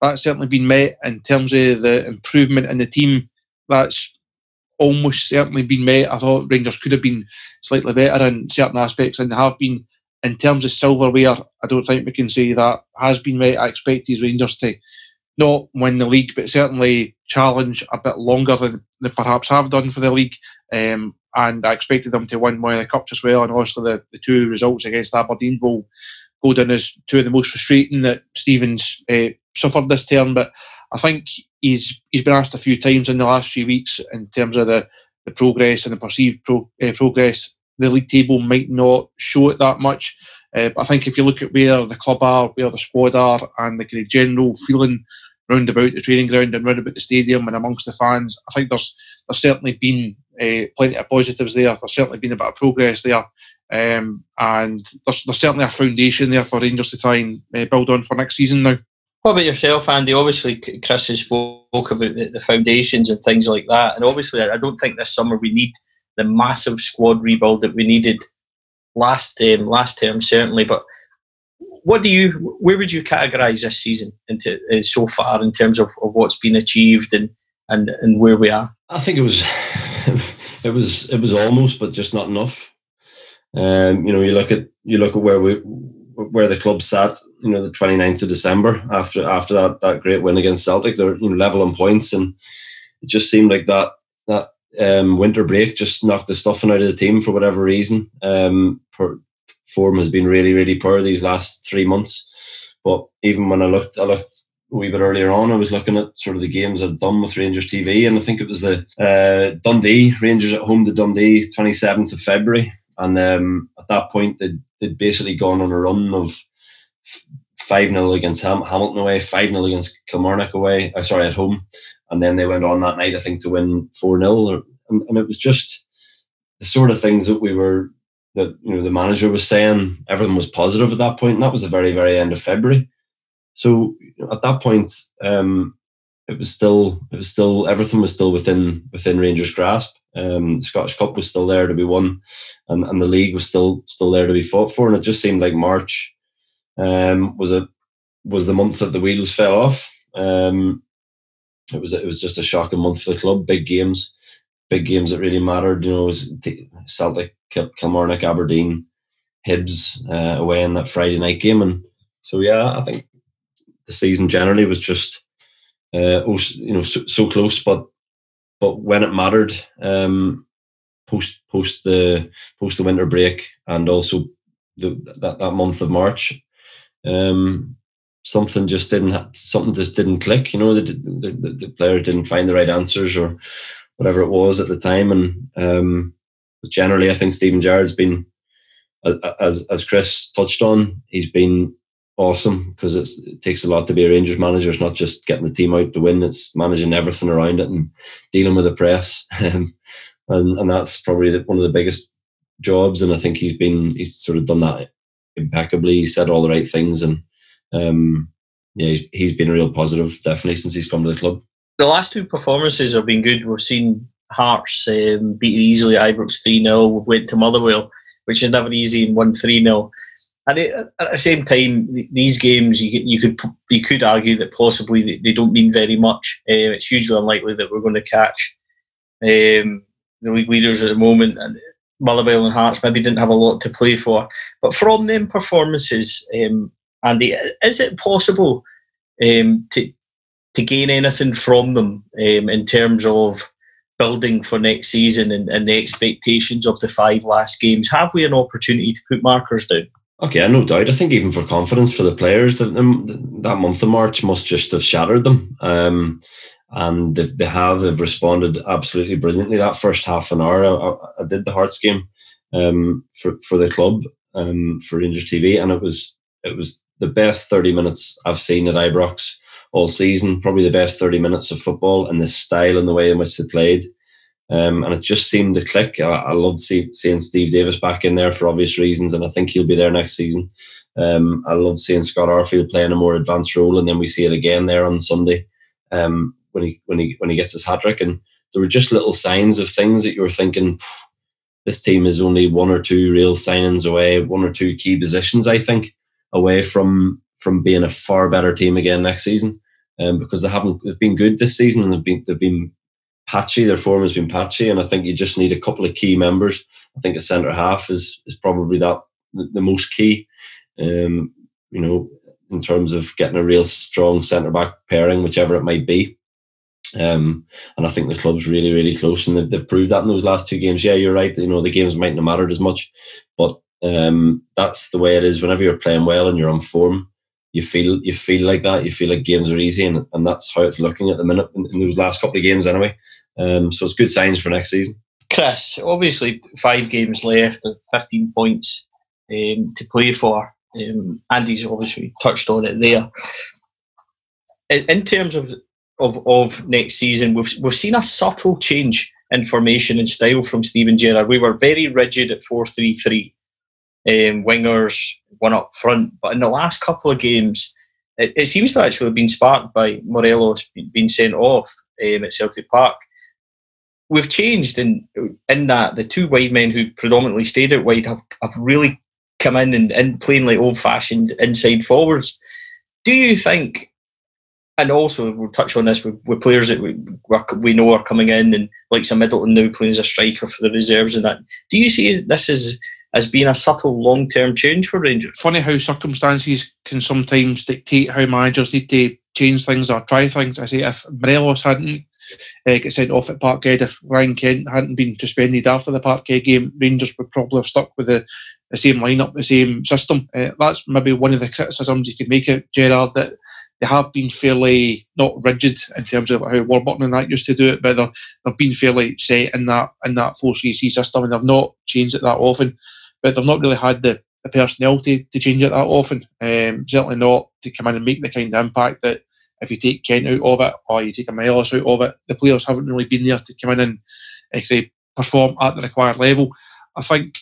that's certainly been met. In terms of the improvement in the team, that's almost certainly been met. I thought Rangers could have been slightly better in certain aspects, and have been. In terms of silverware, I don't think we can say that has been met. I expect these Rangers to not win the league, but certainly challenge a bit longer than they perhaps have done for the league. Um, and I expected them to win one of the cups as well. And also the, the two results against Aberdeen will go down as two of the most frustrating that Stevens uh, suffered this term. But I think he's he's been asked a few times in the last few weeks in terms of the, the progress and the perceived pro, uh, progress. The league table might not show it that much. Uh, but I think if you look at where the club are, where the squad are, and the kind of general feeling round about the training ground and round about the stadium and amongst the fans, I think there's there's certainly been uh, plenty of positives there. There's certainly been a bit of progress there. Um, and there's, there's certainly a foundation there for Rangers to try and uh, build on for next season now. What about yourself, Andy? Obviously, Chris has spoke about the, the foundations and things like that. And obviously, I don't think this summer we need the massive squad rebuild that we needed last um, last term, certainly. But what do you, where would you categorise this season into uh, so far in terms of, of what's been achieved and, and and where we are? I think it was it was it was almost, but just not enough. Um, you know, you look at you look at where we where the club sat. You know, the 29th of December after after that that great win against Celtic, they're you know level on points, and it just seemed like that that um, winter break just knocked the stuffing out of the team for whatever reason. Um, per, form has been really really poor these last three months. But even when I looked, I looked a wee bit earlier on, I was looking at sort of the games I'd done with Rangers TV, and I think it was the uh, Dundee Rangers at home to Dundee, 27th of February. And um, at that point, they'd, they'd, basically gone on a run of 5 0 against Ham- Hamilton away, 5 0 against Kilmarnock away, uh, sorry, at home. And then they went on that night, I think, to win 4 0. And, and it was just the sort of things that we were, that, you know, the manager was saying, everything was positive at that point, And that was the very, very end of February. So at that point, um, it was still it was still everything was still within within Rangers' grasp. Um, the Scottish Cup was still there to be won, and, and the league was still still there to be fought for. And it just seemed like March um, was a was the month that the wheels fell off. Um, it was it was just a shocking month for the club. Big games, big games that really mattered. You know, was Celtic, Kilmarnock, Aberdeen, Hibs uh, away in that Friday night game, and so yeah, I think the season generally was just uh, you know so, so, close, but but when it mattered, um, post post the post the winter break and also the that, that month of March, um, something just didn't something just didn't click. You know, the, the, the player didn't find the right answers or whatever it was at the time, and um, generally, I think Steven Gerrard's been as as Chris touched on, he's been awesome because it takes a lot to be a Rangers manager. It's not just getting the team out to win; it's managing everything around it and dealing with the press, um, and and that's probably one of the biggest jobs. And I think he's been he's sort of done that impeccably. He said all the right things, and um, yeah, he's, he's been a real positive definitely since he's come to the club. The last two performances have been good. We've seen Hearts um, beat easily Ibrox three 0 We went to Motherwell, which is never easy, and won three 0 and at the same time, these games you, you could you could argue that possibly they, don't mean very much. Um, it's hugely unlikely that we're going to catch um, the league leaders at the moment, and Motherwell and Hearts maybe didn't have a lot to play for. But from them performances, um, Andy, is it possible um, to to gain anything from them um, in terms of building for next season and, and the expectations of the five last games? Have we an opportunity to put markers down? Okay, no doubt. I think even for confidence for the players, that, that month of March must just have shattered them. Um, and they, they have they've responded absolutely brilliantly. That first half an hour, I, I did the Hearts game um, for for the club um, for Rangers TV, and it was it was the best thirty minutes I've seen at Ibrox all season. Probably the best thirty minutes of football and the style and the way in which they played. Um, and it just seemed to click. I, I loved see, seeing Steve Davis back in there for obvious reasons, and I think he'll be there next season. Um, I loved seeing Scott Arfield playing a more advanced role, and then we see it again there on Sunday um, when he when he when he gets his hat trick. And there were just little signs of things that you were thinking, this team is only one or two real signings away, one or two key positions, I think, away from from being a far better team again next season. Um, because they haven't they've been good this season and they've been they've been patchy. Their form has been patchy, and I think you just need a couple of key members. I think a centre half is is probably that the most key. Um, you know, in terms of getting a real strong centre back pairing, whichever it might be. Um, and I think the club's really, really close, and they've, they've, proved that in those last two games. Yeah, you're right. You know, the games mightn't have mattered as much, but um, that's the way it is. Whenever you're playing well and you're on form, you feel you feel like that. You feel like games are easy, and, and that's how it's looking at the minute in, in those last couple of games, anyway. Um, so it's good signs for next season. Chris, obviously five games left and 15 points um, to play for. Um, Andy's obviously touched on it there. In, in terms of, of of next season, we've we've seen a subtle change in formation and style from Steven Gerrard. We were very rigid at four three three, um, wingers one up front, but in the last couple of games, it, it seems to actually been sparked by Morelos being sent off um, at Celtic Park we've changed in in that the two wide men who predominantly stayed out wide have, have really come in and, and playing like old fashioned inside forwards. Do you think? And also, we'll touch on this with, with players that we we know are coming in, and like some Middleton now playing as a striker for the reserves and that. Do you see this as as being a subtle long term change for Rangers? Funny how circumstances can sometimes dictate how managers need to change things or try things. I say if Morelos hadn't uh, get sent off at Parkhead. If Ryan Kent hadn't been suspended after the Parkhead game, Rangers would probably have stuck with the, the same lineup, the same system. Uh, that's maybe one of the criticisms you could make of Gerrard that they have been fairly not rigid in terms of how Warburton and that used to do it, but they've been fairly set in that in that 4 3 system and they've not changed it that often. But they've not really had the, the personnel to, to change it that often. Um, certainly not to come in and make the kind of impact that if you take Kent out of it or you take a Morelos out of it, the players haven't really been there to come in and if they perform at the required level. I think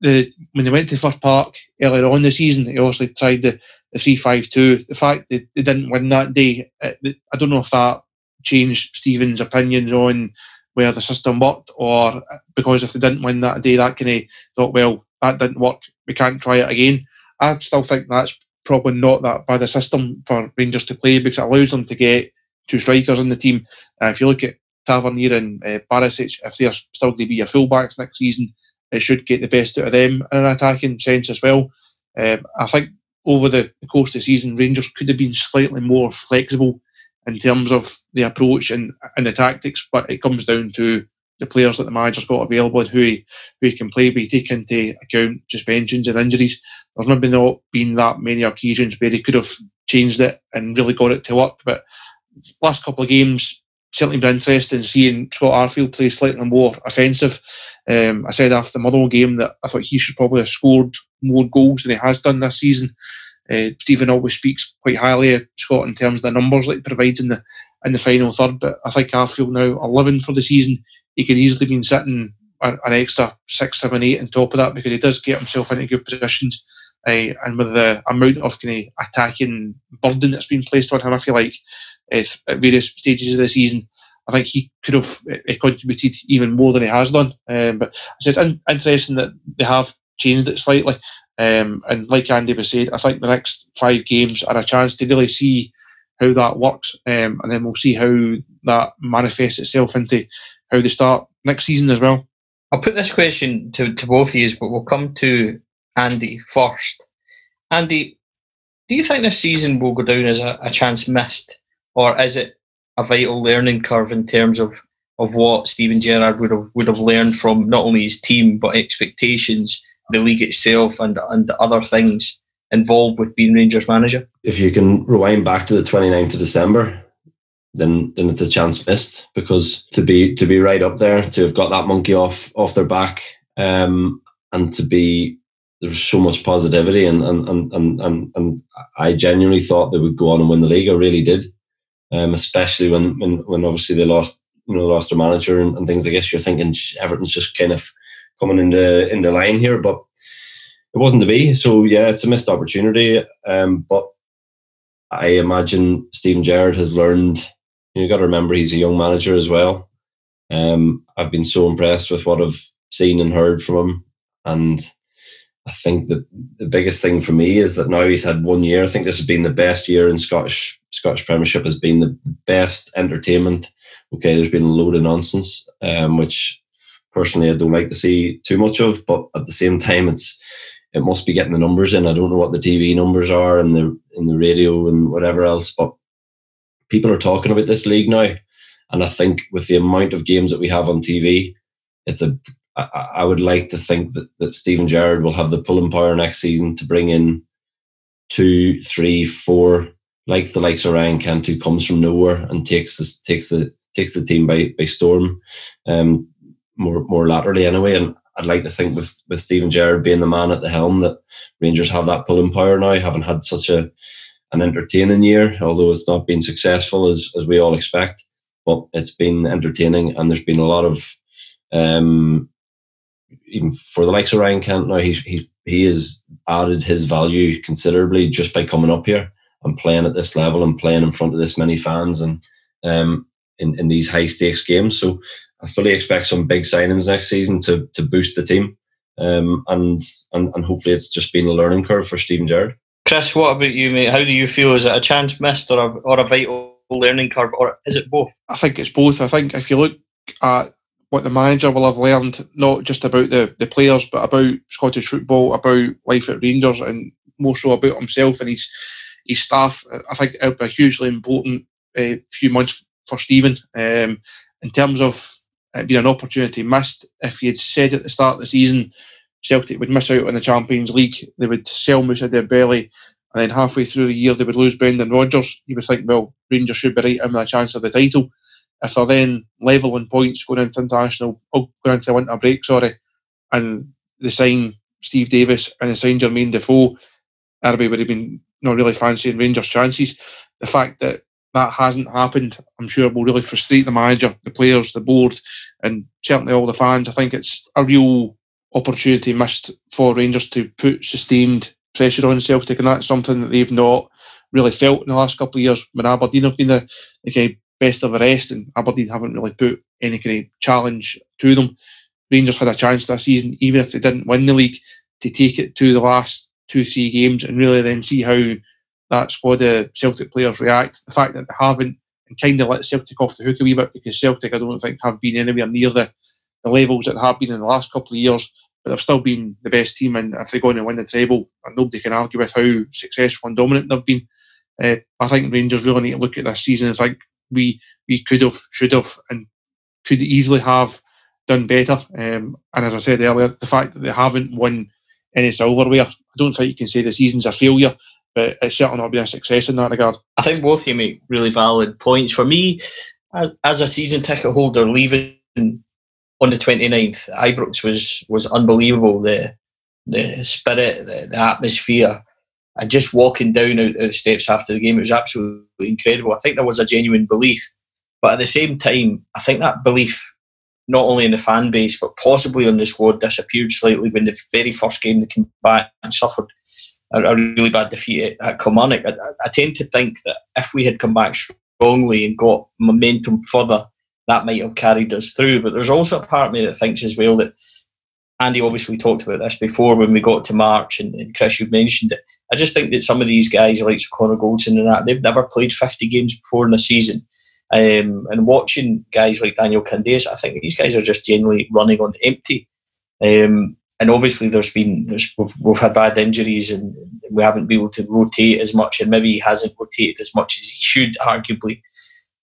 the when they went to Fir Park earlier on the season, they obviously tried the, the 3 5 2. The fact that they didn't win that day, I don't know if that changed Steven's opinions on where the system worked or because if they didn't win that day, that kind of thought, well, that didn't work, we can't try it again. I still think that's probably not that bad a system for Rangers to play because it allows them to get two strikers in the team. Uh, if you look at Tavernier and uh, Barisic, if they're still going to be your fullbacks next season, it should get the best out of them in an attacking sense as well. Um, I think over the, course of the season, Rangers could have been slightly more flexible in terms of the approach and, and the tactics, but it comes down to the players that the manager's got available and who he, who he can play. You take into account suspensions and injuries. There's maybe not been that many occasions where he could have changed it and really got it to work. But last couple of games certainly been interesting seeing Scott Arfield play slightly more offensive. Um, I said after the Motherwell game that I thought he should probably have scored more goals than he has done this season. Uh, Steven always speaks quite highly of Scott in terms of the numbers that he provides in the in the final third. But I think Arfield now 11 for the season. He could easily been sitting an extra six, seven, eight on top of that because he does get himself into good positions. Uh, and with the amount of kind of attacking burden that's been placed on him, I feel like at various stages of the season, I think he could have uh, contributed even more than he has done. Um, but it's in- interesting that they have changed it slightly. Um, and like Andy was said, I think the next five games are a chance to really see how that works, um, and then we'll see how that manifests itself into how they start next season as well. I'll put this question to, to both of you, but we'll come to Andy first. Andy, do you think this season will go down as a, a chance missed, or is it a vital learning curve in terms of, of what Steven Gerrard would have would have learned from not only his team but expectations, the league itself, and and other things involved with being Rangers manager? If you can rewind back to the 29th of December, then then it's a chance missed because to be to be right up there, to have got that monkey off off their back, um, and to be there's so much positivity and and, and and and I genuinely thought they would go on and win the league. I really did. Um, especially when, when when obviously they lost you know lost their manager and, and things. I guess you're thinking everything's just kind of coming into in the line here, but it wasn't to be. So yeah, it's a missed opportunity. Um, but I imagine Steven Gerrard has learned. You got to remember he's a young manager as well. Um, I've been so impressed with what I've seen and heard from him, and I think that the biggest thing for me is that now he's had one year. I think this has been the best year in Scottish Scottish Premiership. Has been the best entertainment. Okay, there's been a load of nonsense, um, which personally I don't like to see too much of, but at the same time, it's it must be getting the numbers in. I don't know what the TV numbers are and the in the radio and whatever else, but people are talking about this league now, And I think with the amount of games that we have on TV, it's a. I, would like to think that, that Steven Gerrard will have the pulling power next season to bring in two, three, four, like the likes of Ryan Kent, who comes from nowhere and takes this, takes the takes the team by by storm, um, more more laterally anyway. And I'd like to think with with Steven Gerrard being the man at the helm that Rangers have that pulling power now, having had such a an entertaining year, although it's not been successful as as we all expect. But it's been entertaining, and there's been a lot of um, even for the likes of Ryan Kent now, he's he he has added his value considerably just by coming up here and playing at this level and playing in front of this many fans and um, in, in these high stakes games. So I fully expect some big signings next season to to boost the team. Um, and, and and hopefully it's just been a learning curve for Steven Gerrard. Chris, what about you, mate? How do you feel? Is it a chance missed or a, or a vital learning curve, or is it both? I think it's both. I think if you look at what the manager will have learned, not just about the, the players, but about Scottish football, about life at Rangers, and more so about himself and his his staff. I think it'll be a hugely important uh, few months for Steven um, in terms of it being an opportunity missed. If he had said at the start of the season Celtic would miss out on the Champions League, they would sell Moussa Dembele, and then halfway through the year they would lose Brendan Rodgers. You would think, well, Rangers should be right in with a chance of the title. If they're then level in points going into international, oh, going into winter break, sorry, and they sign Steve Davis and they sign Jermaine Defoe, everybody would have been not really fancying Rangers' chances. The fact that that hasn't happened, I'm sure will really frustrate the manager, the players, the board, and certainly all the fans. I think it's a real opportunity missed for Rangers to put sustained pressure on Celtic, and that's something that they've not really felt in the last couple of years when Aberdeen have been the, the kind of best of the rest, and Aberdeen haven't really put any kind of challenge to them. Rangers had a chance this season, even if they didn't win the league, to take it to the last two, three games and really then see how that squad of Celtic players react. The fact that they haven't and kind of let Celtic off the hook a wee bit because Celtic, I don't think, have been anywhere near the the levels that have been in the last couple of years, but they've still been the best team. And if they go on to win the treble, and nobody can argue with how successful and dominant they've been. Uh, I think Rangers really need to look at this season and think we we could have, should have, and could easily have done better. Um, and as I said earlier, the fact that they haven't won any silverware, I don't think you can say the season's a failure, but it's certainly not been a success in that regard. I think both of you make really valid points. For me, as a season ticket holder, leaving on the 29th, Ibrox was was unbelievable. The the spirit, the, the atmosphere, and just walking down out, the steps after the game, it was absolutely incredible. I think there was a genuine belief, but at the same time, I think that belief, not only in the fan base but possibly on the squad, disappeared slightly when the very first game they came back and suffered a, a really bad defeat at Kilmarnock. I, I tend to think that if we had come back strongly and got momentum further that might have carried us through. But there's also a part of me that thinks as well that Andy obviously talked about this before when we got to March, and, and Chris, you mentioned it. I just think that some of these guys, like Connor Goldson and that, they've never played 50 games before in a season. Um, and watching guys like Daniel Candeias, I think these guys are just generally running on empty. Um, and obviously, there's been there's, we've, we've, had bad injuries, and we haven't been able to rotate as much, and maybe he hasn't rotated as much as he should, arguably.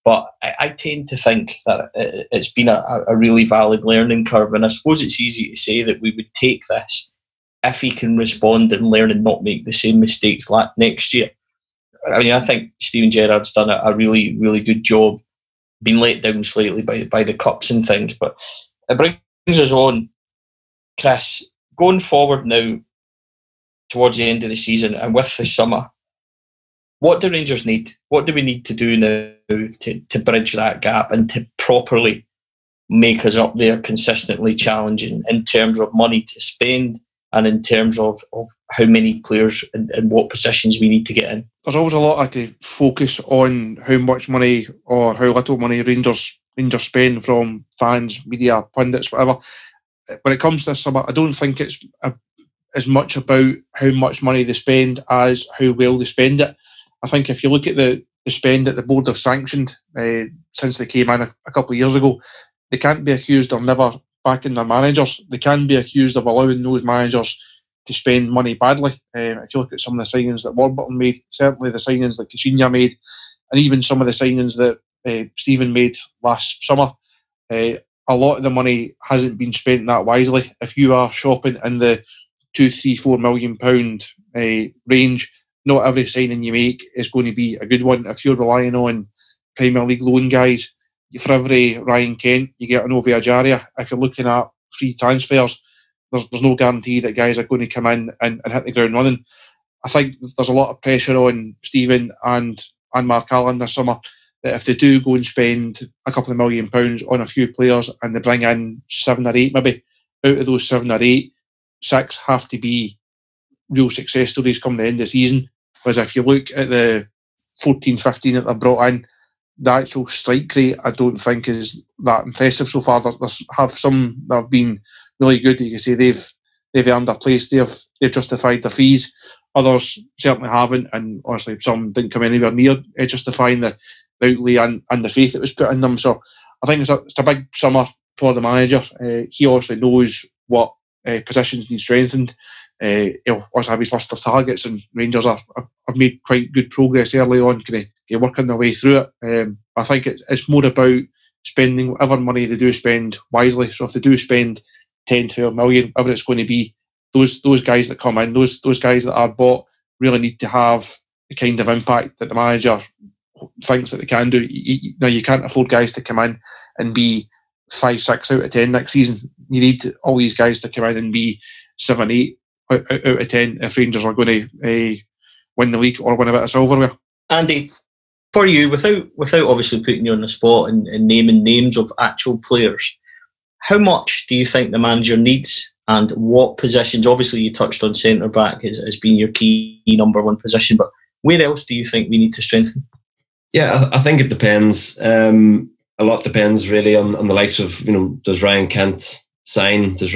But I, I tend to think that it, has been a, a really valid learning curve, and I suppose it's easy to say that we would take this if he can respond and learn and not make the same mistakes like next year. I mean, I think Steven Gerrard's done a, a really, really good job. Been let down slightly by by the cups and things, but it brings us on, Chris. Going forward now, towards the end of the season and with the summer, what do Rangers need? What do we need to do now to, to bridge that gap and to properly make us up there consistently challenging in terms of money to spend and in terms of, of how many players and, and what positions we need to get in? There's always a lot I of focus on how much money or how little money Rangers Rangers spend from fans, media, pundits, whatever. When it comes to this summer, I don't think it's a, as much about how much money they spend as how well they spend it. I think if you look at the, the spend that the board have sanctioned uh, since they came in a, a, couple of years ago, they can't be accused of never backing their managers. They can be accused of allowing those managers to spend money badly. Uh, if you look at some of the signings that Warburton made, certainly the signings that Caixinha made, and even some of the signings that uh, Steven made last summer. Uh, a lot of the money hasn't been spent that wisely. If you are shopping in the two, three, four million pound uh, range, not every signing you make is going to be a good one. If you're relying on Premier League loan guys, for every Ryan Kent, you get an Ovie Ejaria. If you're looking at free transfers, there's, there's no guarantee that guys are going to come in and, and hit the ground running. I think there's a lot of pressure on Steven and and Mark Allen this summer that if they do go and spend a couple of million pounds on a few players and they bring in seven or eight, maybe out of those seven or eight, six have to be real success stories come the end of the season. Whereas if you look at the 14, 15 that they've brought in, the actual strike rate I don't think is that impressive so far. There's have some that have been really good. You can say they've they've earned their place. They've they've justified their fees. Others certainly haven't, and honestly, some didn't come anywhere near justifying the outlay and, and the faith that was put in them. So I think it's a, it's a big summer for the manager. Uh, he obviously knows what uh, positions need strengthened. Uh, he'll also have his list of targets, and Rangers have made quite good progress early on, kind of working their way through it. Um, I think it, it's more about spending whatever money they do spend wisely. So if they do spend 10, 12 million, whatever it's going to be, those those guys that come in, those those guys that are bought, really need to have the kind of impact that the manager thinks that they can do. You, now you can't afford guys to come in and be five, six out of ten next season. You need all these guys to come in and be seven, eight out, out of ten if Rangers are going to uh, win the league or win a bit of silverware. Andy, for you, without without obviously putting you on the spot and, and naming names of actual players, how much do you think the manager needs and what positions? Obviously, you touched on centre back as, as being your key number one position, but where else do you think we need to strengthen? Yeah, I think it depends. Um, a lot depends really on, on the likes of you know does Ryan Kent sign? Does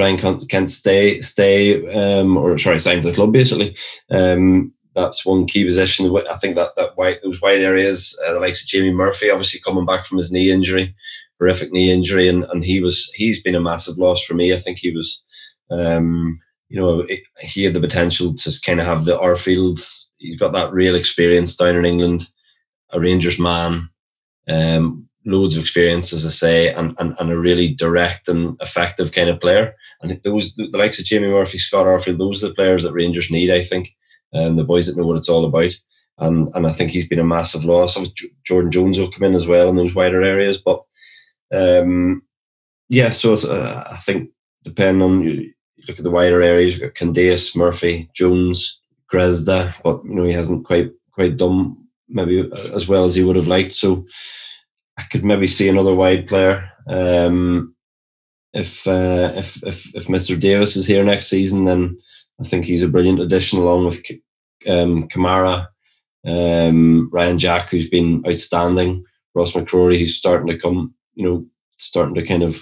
Kent stay stay um, or sorry sign to the club basically? Um, that's one key position. I think that that white those wide areas, uh, the likes of Jamie Murphy, obviously coming back from his knee injury, horrific knee injury, and, and he was he's been a massive loss for me. I think he was, um, you know, it, he had the potential to kind of have the Arfield. He's got that real experience down in England, a Rangers man, um, loads of experience, as I say, and, and, and a really direct and effective kind of player. And those the, the likes of Jamie Murphy, Scott Arfield, those are the players that Rangers need, I think um, the boys that know what it's all about. And and I think he's been a massive loss. Jordan Jones will come in as well in those wider areas, but um, yeah. So uh, I think depending on you look at the wider areas, you've got Candeias, Murphy, Jones, Grezda, but you know he hasn't quite quite done maybe as well as he would have liked. So I could maybe see another wide player. Um, if, uh, if if if Mr. Davis is here next season, then I think he's a brilliant addition along with um, Kamara, um, Ryan Jack, who's been outstanding, Ross McCrorie, who's starting to come, you know, starting to kind of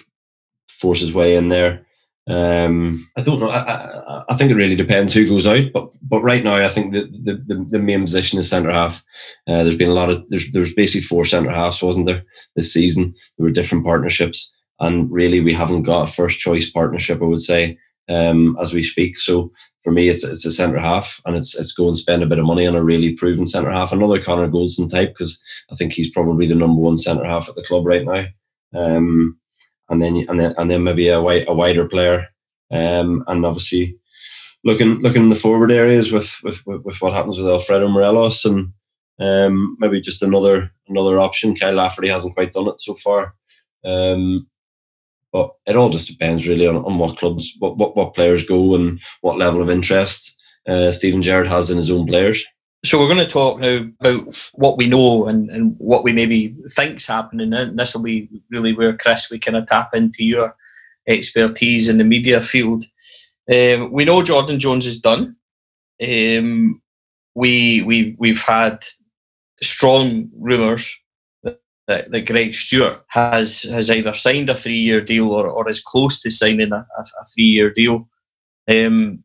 force his way in there. Um, I don't know. I, I, I, think it really depends who goes out, but but right now I think the the, the, main position is centre half. Uh, there's been a lot of there's there's basically four centre halves, wasn't there, this season? There were different partnerships, and really we haven't got a first choice partnership. I would say um, as we speak. So for me, it's it's a centre half, and it's it's go and spend a bit of money on a really proven centre half, another Connor Goldson type, because I think he's probably the number one centre half at the club right now. Um, and then and then and then maybe a a wider player, um, and obviously looking looking in the forward areas with with with what happens with Alfredo Morelos and um, maybe just another another option. Kyle Lafferty hasn't quite done it so far. Um, but it all just depends really on, on what clubs, what, what, what players go and what level of interest uh, Steven Gerrard has in his own players. So we're going to talk now about what we know and, and what we maybe think's happening. And this will be really where Chris we kind of tap into your expertise in the media field. Um, we know Jordan Jones is done. Um, we we we've had strong rumours that, that Greg Stewart has has either signed a three year deal or, or is close to signing a, a, a three year deal. Um,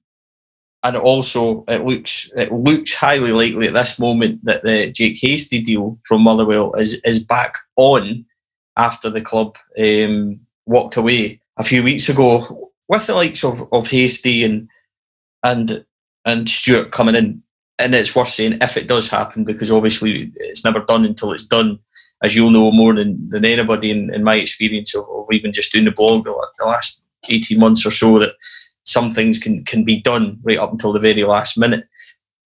and also it looks it looks highly likely at this moment that the Jake Hastie deal from Motherwell is is back on after the club um, walked away a few weeks ago with the likes of, of Hastie and and and Stewart coming in. And it's worth saying if it does happen because obviously it's never done until it's done as you'll know more than, than anybody in, in my experience of, of even just doing the blog the, the last 18 months or so, that some things can, can be done right up until the very last minute.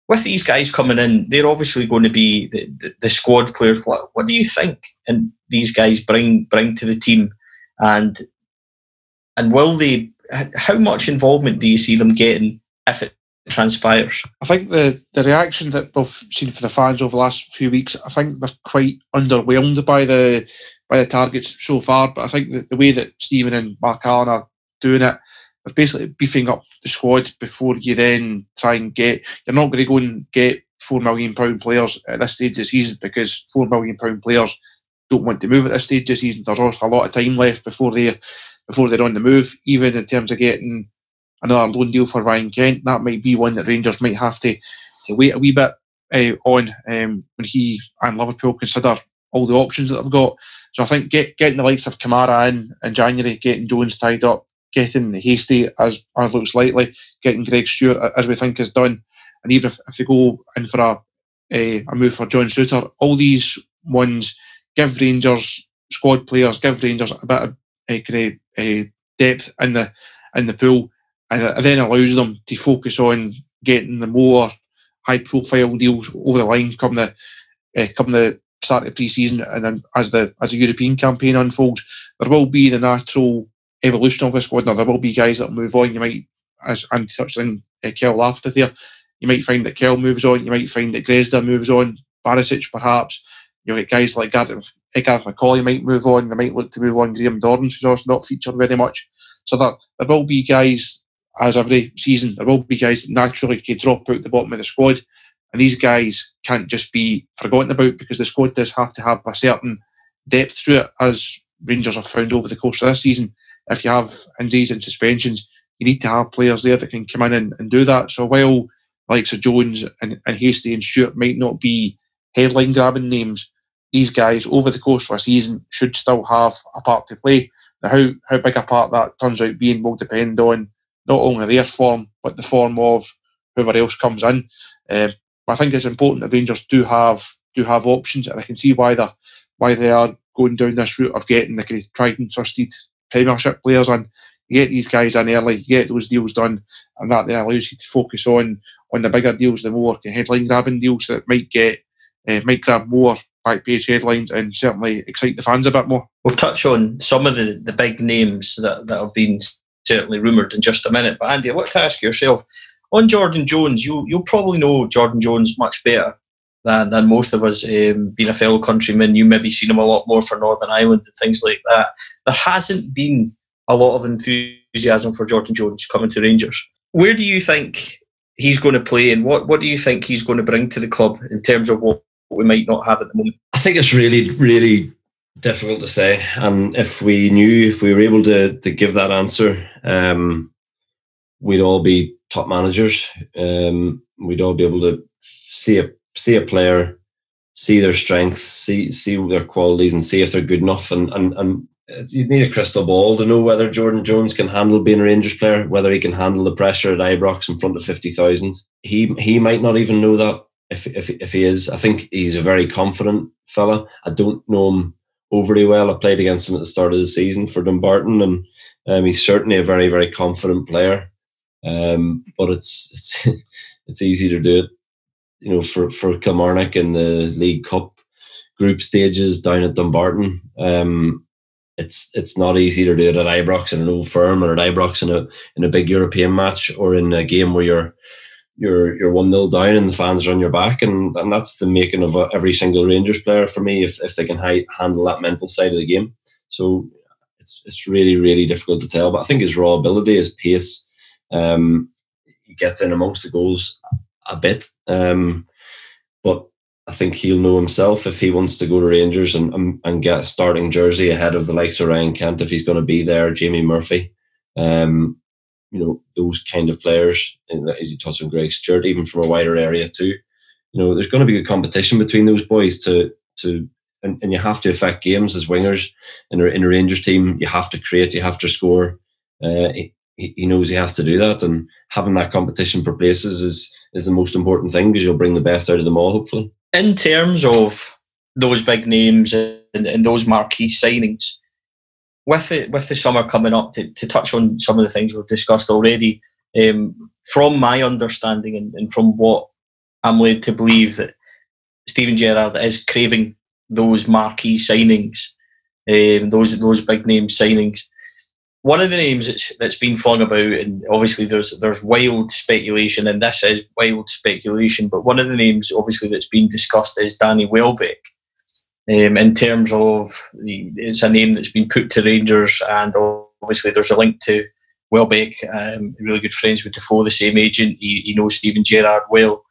With these guys coming in, they're obviously going to be the, the, the squad players. What what do you think? And these guys bring bring to the team, and and will they? How much involvement do you see them getting if it transpires? I think the the reaction that we've seen for the fans over the last few weeks, I think they're quite underwhelmed by the by the targets so far. But I think the, way that Steven and Mark Allen are doing it, basically beefing up the squad before you then try and get. You're not going to go and get four million pound players at this stage of the season because four million pound players don't want to move at this stage of the season. There's also a lot of time left before they before they're on the move. Even in terms of getting another loan deal for Ryan Kent, that might be one that Rangers might have to to wait a wee bit uh, on um, when he and Liverpool consider all the options that they've got. So I think get, getting the likes of Kamara in in January, getting Jones tied up, getting the Hastie as as looks likely, getting Greg Stewart as we think is done, and even if, if they go in for a a, a move for John Souttar, all these ones give Rangers squad players, give Rangers a bit of a, kind of, depth in the in the pool, and it then allows them to focus on getting the more high profile deals over the line come the uh, come the start of pre-season. And then as the as the European campaign unfolds, there will be the natural evolution of the squad. Now there will be guys that move on. You might, as Andy touched on, uh, Kyle Lafferty. You might find that Kel moves on. You might find that Grezda moves on. Barisic perhaps. You get guys like Gareth, Gareth McAuley might move on. They might look to move on. Graham Dorrans, who's also not featured very much. So there, there will be guys, as every season, there will be guys that naturally can drop out the bottom of the squad. And these guys can't just be forgotten about because the squad does have to have a certain depth to it, as Rangers have found over the course of this season. If you have injuries and suspensions, you need to have players there that can come in and, and do that. So while like Sir Jones and, and Hastie and Stewart might not be headline grabbing names, these guys over the course of a season should still have a part to play. Now, how, how big a part that turns out being will depend on not only their form, but the form of whoever else comes in. Um, I think it's important that Rangers do have do have options, and I can see why they why they are going down this route of getting the kind of tried and trusted Premiership players in. You get these guys in early, get those deals done, and that then allows you to focus on on the bigger deals, the more headline grabbing deals that might get uh, might grab more back page headlines and certainly excite the fans a bit more. We'll touch on some of the, the big names that, that have been certainly rumoured in just a minute. But Andy, I want to ask yourself on Jordan Jones, you you'll probably know Jordan Jones much better than, than most of us. Um, being a fellow countryman, you maybe seen him a lot more for Northern Ireland and things like that. There hasn't been a lot of enthusiasm for Jordan Jones coming to Rangers. Where do you think he's going to play, and what what do you think he's going to bring to the club in terms of what we might not have at the moment? I think it's really, really difficult to say. And if we knew, if we were able to to give that answer, um, we'd all be top managers. Um, we'd all be able to see a see a player, see their strengths, see see their qualities, and see if they're good enough. And and and you need a crystal ball to know whether Jordan Jones can handle being a Rangers player, whether he can handle the pressure at Ibrox in front of fifty thousand. He he might not even know that if if if he is. I think he's a very confident fella. I don't know him overly well. I played against him at the start of the season for Dumbarton, and um, he's certainly a very very confident player. Um, but it's it's it's easy to do it, you know, for for Kilmarnock in the League Cup group stages down at Dumbarton. Um, it's it's not easy to do it at Ibrox in an old firm or at Ibrox in a in a big European match or in a game where you're you're you're one 0 down and the fans are on your back, and, and that's the making of a, every single Rangers player for me if, if they can hi- handle that mental side of the game. So it's it's really really difficult to tell, but I think his raw ability, his pace, um, he gets in amongst the goals a bit, um, but I think he'll know himself if he wants to go to Rangers and, and, get a starting jersey ahead of the likes of Ryan Kent if he's going to be there, Jamie Murphy. Um, you know, those kind of players, and you touched on Greg Stewart, even from a wider area too. You know, there's going to be a competition between those boys to to and, and you have to affect games as wingers in a, in a Rangers team. You have to create, you have to score. Uh, he, he knows he has to do that, and having that competition for places is is the most important thing because you'll bring the best out of them all, hopefully. In terms of those big names and and, those marquee signings. With the, with the summer coming up, to, to touch on some of the things we've discussed already, um, from my understanding and, and from what I'm led to believe that Steven Gerrard is craving those marquee signings, um, those those big name signings. One of the names that's that's been flung about, and obviously there's there's wild speculation, and this is wild speculation. But one of the names, obviously, that's been discussed is Danny Welbeck. Um, in terms of the, it's a name that's been put to Rangers, and obviously there's a link to Welbeck, um, really good friends with Defoe, the same agent. He, he knows Steven Gerrard well.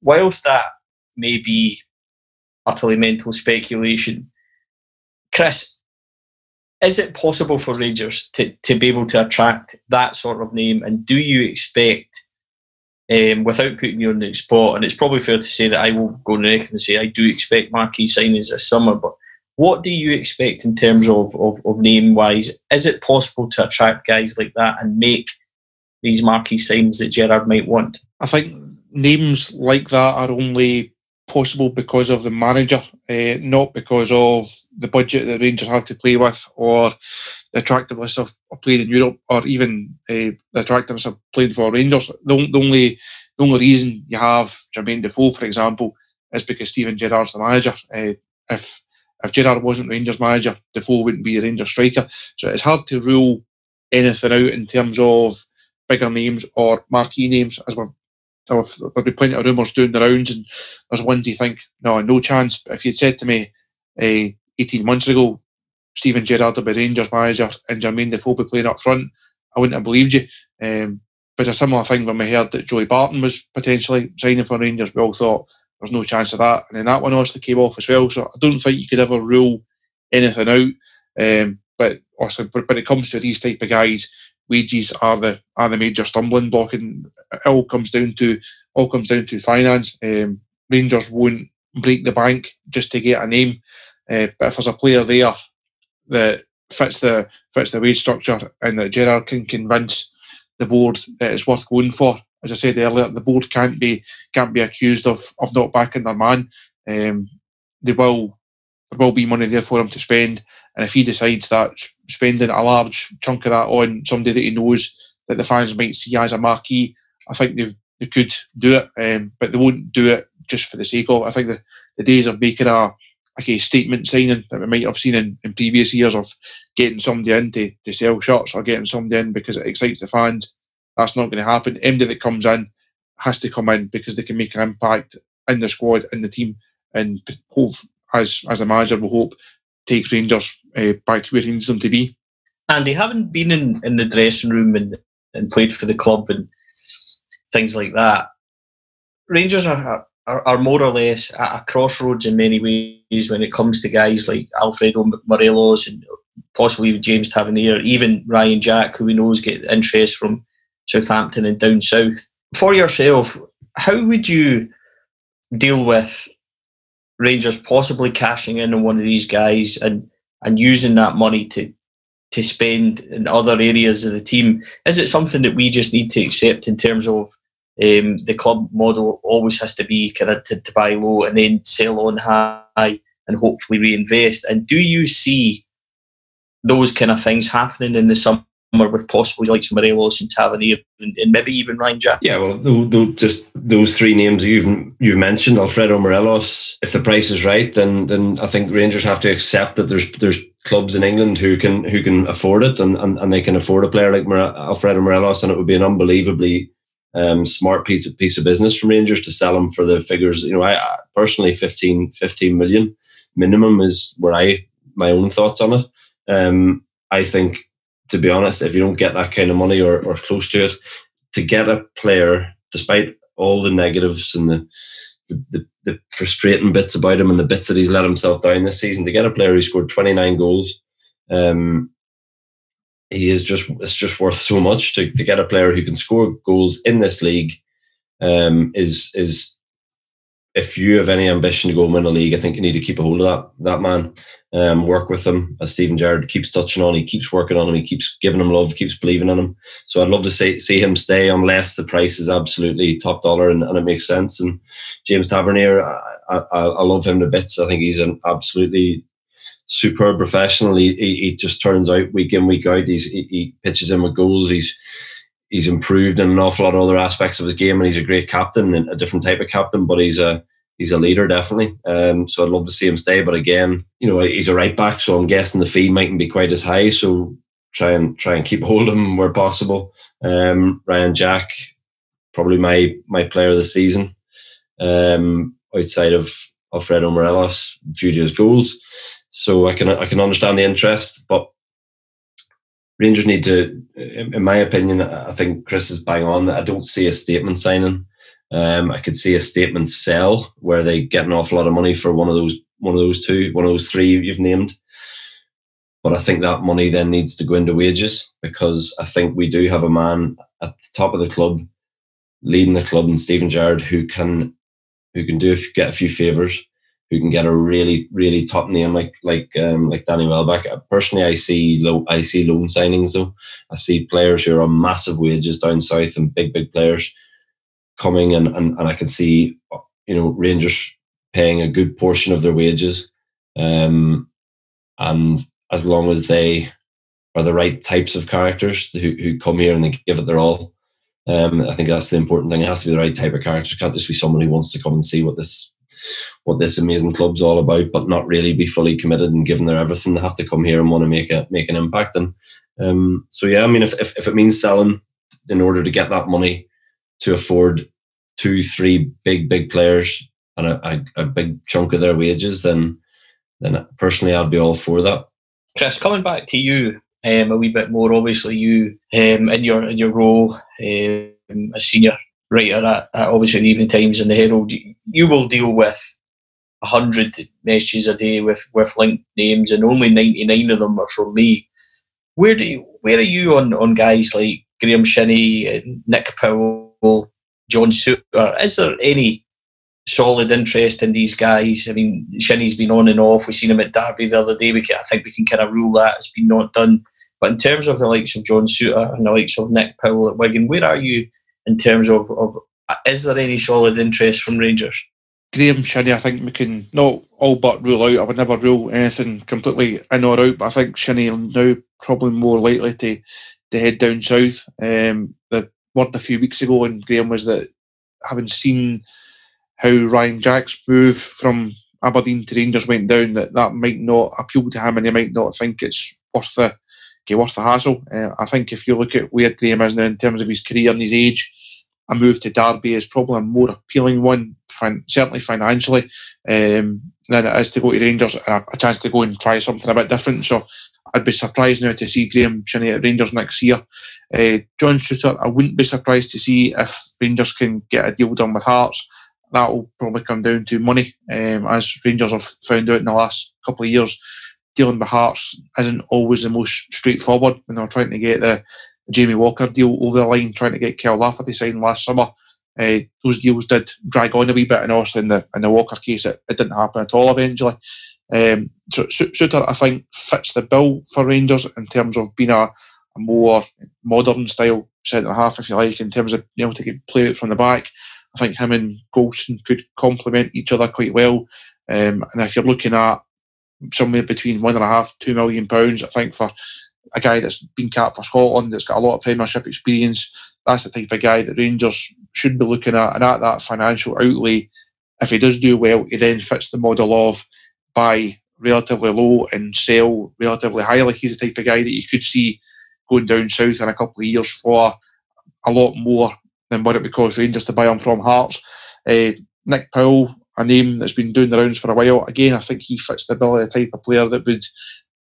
Whilst that may be utterly mental speculation, Chris, is it possible for Rangers to, to be able to attract that sort of name? And do you expect, um, without putting you on the spot, and it's probably fair to say that I will go on and say I do expect marquee signings this summer, but what do you expect in terms of, of, of name wise? Is it possible to attract guys like that and make these marquee signings that Gerrard might want? I think names like that are only possible because of the manager, uh, not because of the budget that Rangers have to play with or the attractiveness of, playing in Europe or even uh, the attractiveness of playing for Rangers. The, the, only the only reason you have Jermaine Defoe, for example, is because Steven Gerrard's the manager. Uh, if if Gerrard wasn't Rangers manager, Defoe wouldn't be a Rangers striker. So it's hard to rule anything out in terms of bigger names or marquee names, as we've there'll be plenty of rumours doing the rounds, and there's ones you think, no, no chance. But if you'd said to me uh, 18 months ago, Steven Gerrard will be Rangers manager and Jermaine Defoe be playing up front, I wouldn't have believed you. Um, but a similar thing when we heard that Joey Barton was potentially signing for Rangers, we all thought there's no chance of that. And then that one obviously came off as well. So I don't think you could ever rule anything out. Um, but also, but when it comes to these type of guys, wages are the are the major stumbling block, and it all comes down to all comes down to finance. Um, Rangers won't break the bank just to get a name, uh, but if there's a player there that fits the fits the wage structure and that Gerrard can convince the board that it's worth going for, as I said earlier, the board can't be can't be accused of of not backing their man. Um, they will there will be money there for him to spend, and if he decides that spending a large chunk of that on somebody that he knows that the fans might see as a marquee, I think they they could do it, um, but they won't do it just for the sake of. it. I think the, the days of making a like a statement signing that we might have seen in, in previous years of getting somebody in to, to sell shots or getting somebody in because it excites the fans that's not going to happen. Anybody that comes in has to come in because they can make an impact in the squad, in the team, and hope, as as a manager, will hope take Rangers uh, back to where he needs them to be. And they haven't been in, in the dressing room and, and played for the club and things like that. Rangers are, are, are more or less at a crossroads in many ways when it comes to guys like Alfredo Morelos and possibly James Tavernier, even Ryan Jack, who we know is getting interest from Southampton and down south. For yourself, how would you deal with Rangers possibly cashing in on one of these guys and and using that money to to spend in other areas of the team? Is it something that we just need to accept in terms of um, the club model always has to be kind of to, to buy low and then sell on high and hopefully reinvest? And do you see those kind of things happening in the summer with possibly like Morelos and Tavernier and, and, maybe even Ryan Jack. Yeah, well, those, just those three names you've you've mentioned, Alfredo Morelos. If the price is right, then then I think Rangers have to accept that there's there's clubs in England who can who can afford it and, and, and they can afford a player like Alfredo Morelos, and it would be an unbelievably um, smart piece of piece of business from Rangers to sell him for the figures. You know, I, I personally 15, 15 million minimum is where I my own thoughts on it. Um, I think to be honest, if you don't get that kind of money or, or close to it, to get a player, despite all the negatives and the, the, the, the frustrating bits about him and the bits that he's let himself down this season, to get a player who scored 29 goals, um, he is just it's just worth so much to, to get a player who can score goals in this league um, is is if you have any ambition to go win a league, I think you need to keep a hold of that that man, um, work with him. As Steven Gerrard keeps touching on, he keeps working on him, he keeps giving him love, keeps believing in him. So I'd love to see see him stay unless the price is absolutely top dollar and, and it makes sense. And James Tavernier, I, I, I love him to bits. I think he's an absolutely superb professional. He, he, he just turns out week in week out. He's he, he pitches in with goals. He's he's improved in an awful lot of other aspects of his game, and he's a great captain and a different type of captain. But he's a he's a leader definitely. Um, so I'd love to see him stay. But again, you know, he's a right back, so I'm guessing the fee mightn't be quite as high. So try and try and keep hold of him where possible. Um, Ryan Jack, probably my my player of the season. Um, outside of Alfredo Morelos due to his goals. So I can I can understand the interest, but Rangers need to, in my opinion, I think Chris is bang on. I don't see a statement signing. Um, I could see a statement sell where they get an awful lot of money for one of those one of those two, one of those three you've named. But I think that money then needs to go into wages because I think we do have a man at the top of the club, leading the club, and Steven Gerrard, who can who can do get a few favors, who can get a really really top name like like um, like Danny Welbeck. Personally, I see low I see loan signings though. I see players who are on massive wages down south and big big players coming and and, and I can see you know Rangers paying a good portion of their wages. Um, and as long as they are the right types of characters who, who come here and they give it their all, um, I think that's the important thing. It has to be the right type of character. It can't just be someone who wants to come and see what this what this amazing club's all about, but not really be fully committed and giving their everything. They have to come here and want to make a make an impact. And um, so yeah, I mean, if, if if it means selling in order to get that money to afford two, three big big players and a, a, a big chunk of their wages, then then personally I'd be all for that. Chris, coming back to you um, a wee bit more. Obviously, you um, in your in your role um, as senior writer at, at, obviously the Evening Times and the Herald, you will deal with hundred messages a day with with linked names, and only ninety nine of them are from me. Where do you, where are you on on guys like Graeme Shinnie, Nick Powell, John Souttar? Is there any solid interest in these guys. I mean, Shinnie's been on and off. We've seen him at Derby the other day. We can, I think we can kind of rule that it's been not done. But in terms of the likes of John Souttar and the likes of Nick Powell at Wigan, where are you in terms of, of is there any solid interest from Rangers? Graeme Shinnie, I think we can not all but rule out. I would never rule anything completely in or out, but I think Shinnie now probably more likely to, to head down south. Um, the word a few weeks ago and Graeme was that having seen how Ryan Jack's move from Aberdeen to Rangers went down, that that might not appeal to him and he might not think it's worth the okay, worth the hassle. Uh, I think if you look at where Graeme is now in terms of his career and his age, a move to Derby is probably a more appealing one, fin- certainly financially, um, than it is to go to Rangers and a, a, chance to go and try something a bit different. So I'd be surprised now to see Graeme Shinnie at Rangers next year. Uh, John Souttar, I wouldn't be surprised to see if Rangers can get a deal done with Hearts that will probably come down to money, um, as Rangers have found out in the last couple of years. Dealing with Hearts isn't always the most straightforward when they're trying to get the Jamie Walker deal over the line, trying to get Kyle Lafferty signed last summer. Uh, those deals did drag on a wee bit, and also in the in the Walker case, it, it didn't happen at all eventually. Um, so Souttar, I think, fits the bill for Rangers in terms of being a, a more modern style centre half, if you like, in terms of being able to get play it from the back. I think him and Goldson could complement each other quite well. Um, and if you're looking at somewhere between one and a half, two million pounds, I think for a guy that's been capped for Scotland, that's got a lot of Premiership experience, that's the type of guy that Rangers should be looking at. And at that financial outlay, if he does do well, he then fits the model of buy relatively low and sell relatively high. Like he's the type of guy that you could see going down south in a couple of years for a lot more than what it would cost Rangers to buy him from Hearts. Uh, Nick Powell, a name that's been doing the rounds for a while. Again, I think he fits the bill of the type of player that would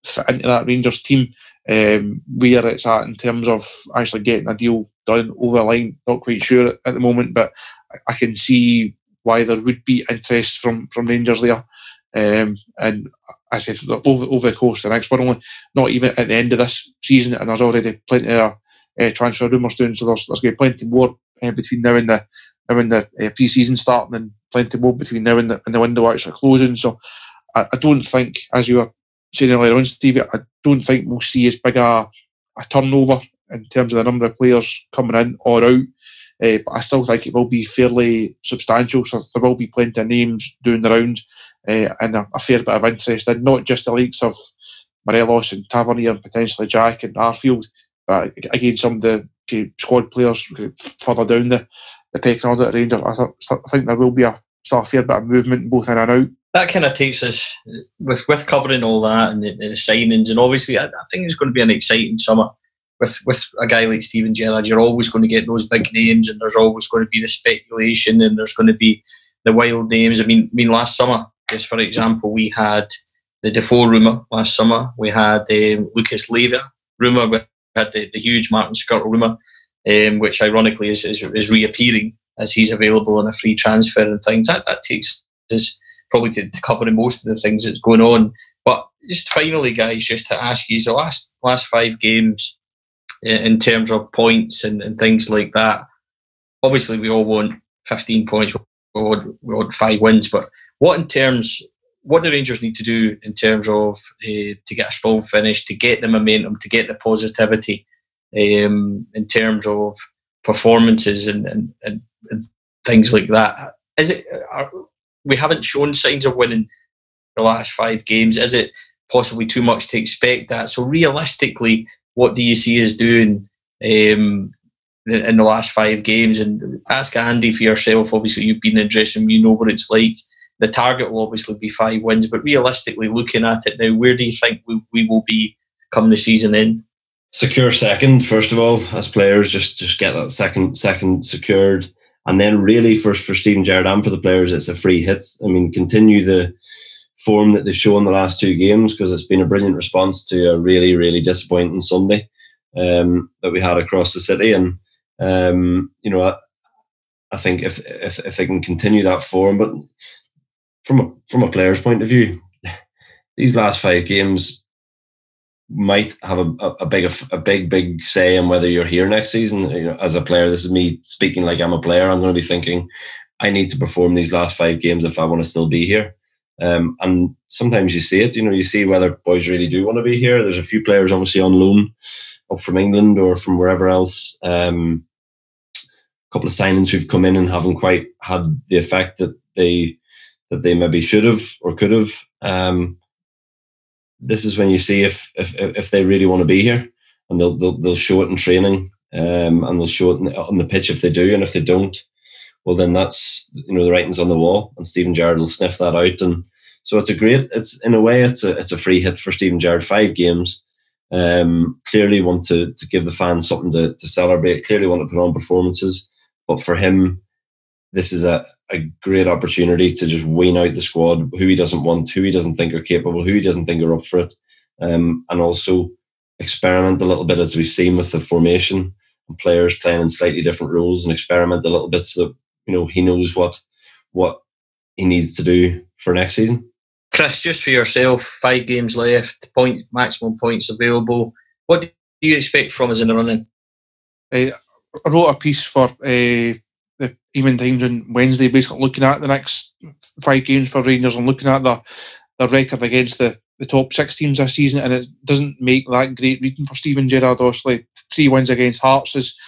fit into that Rangers team. Um, where it's at in terms of actually getting a deal done over the line, not quite sure at the moment, but I can see why there would be interest from from Rangers there. Um, and I said over, over the course of the next, but only not even at the end of this season, and there's already plenty of uh, transfer rumours doing, so there's, there's going to be plenty more uh, between now and the now and the uh, pre-season starting, and plenty more between now and the, and the window actually closing. So I, I don't think, as you were saying earlier on, Steve, I don't think we'll see as big a, a turnover in terms of the number of players coming in or out. Uh, but I still think it will be fairly substantial. So there will be plenty of names doing the rounds. Uh, and a, a, fair bit of interest in not just the likes of Morelos and Tavernier and potentially Jack and Arfield, but again, some of the squad players further down the, the pecking order at Rangers. I, th- think there will be a, a fair bit of movement both in and out that kind of takes us with with covering all that and the, the signings, and obviously I, I, think it's going to be an exciting summer. With with a guy like Steven Gerrard, you're always going to get those big names, and there's always going to be the speculation, and there's going to be the wild names. I mean, I mean, last summer, just for example, we had the Defoe rumor last summer. We had um, Lucas Leiva rumor. We had the, the huge Martin Skrtel rumor, um, which ironically is, is, is reappearing as he's available on a free transfer and things. That that takes us probably to, to covering most of the things that's going on. But just finally, guys, just to ask you, the last last five games in, in terms of points and, and things like that. Obviously, we all want 15 points. We want, we want five wins. But what in terms what the Rangers need to do in terms of uh, to get a strong finish, to get the momentum, to get the positivity um, in terms of performances and, and, and, things like that. Is it are, we haven't shown signs of winning the last five games. Is it possibly too much to expect that? So realistically, what do you see us doing um, in the last five games? And ask Andy for yourself. Obviously, you've been in dressing you know what it's like. The target will obviously be five wins, but realistically, looking at it now, where do you think we, we will be come the season end? Secure second, first of all, as players, just just get that second second secured. And then really for, for Steven Gerrard and for the players, it's a free hit. I mean, continue the form that they've shown the last two games because it's been a brilliant response to a really, really disappointing Sunday um, that we had across the city. And, um, you know, I, I think if, if, if they can continue that form, but from a, from a player's point of view, these last five games might have a, a big a big big say in whether you're here next season. You know, as a player, this is me speaking like I'm a player. I'm going to be thinking, I need to perform these last five games if I want to still be here. Um, and sometimes you see it. You know, you see whether boys really do want to be here. There's a few players obviously on loan up from England or from wherever else. Um, a couple of signings who've come in and haven't quite had the effect that they that they maybe should have or could have. Um, this is when you see if if if they really want to be here, and they'll they'll, they'll show it in training, um, and they'll show it on the pitch if they do, and if they don't, well then that's you know the writing's on the wall, and Steven Gerrard will sniff that out, and so it's a great. It's in a way it's a it's a free hit for Steven Gerrard. Five games. Um, clearly want to to give the fans something to, to celebrate. Clearly want to put on performances, but for him, this is a, a great opportunity to just wean out the squad who he doesn't want, who he doesn't think are capable, who he doesn't think are up for it, um, and also experiment a little bit as we've seen with the formation and players playing in slightly different roles and experiment a little bit so that you know he knows what what he needs to do for next season. Chris, just for yourself, five games left, point maximum points available. What do you expect from us in the running? Uh, I wrote a piece for uh, Evening Times on Wednesday, basically looking at the next five games for Rangers and looking at the the record against the, the top six teams this season, and it doesn't make that great reading for Steven Gerrard. Obviously, three wins against Hearts is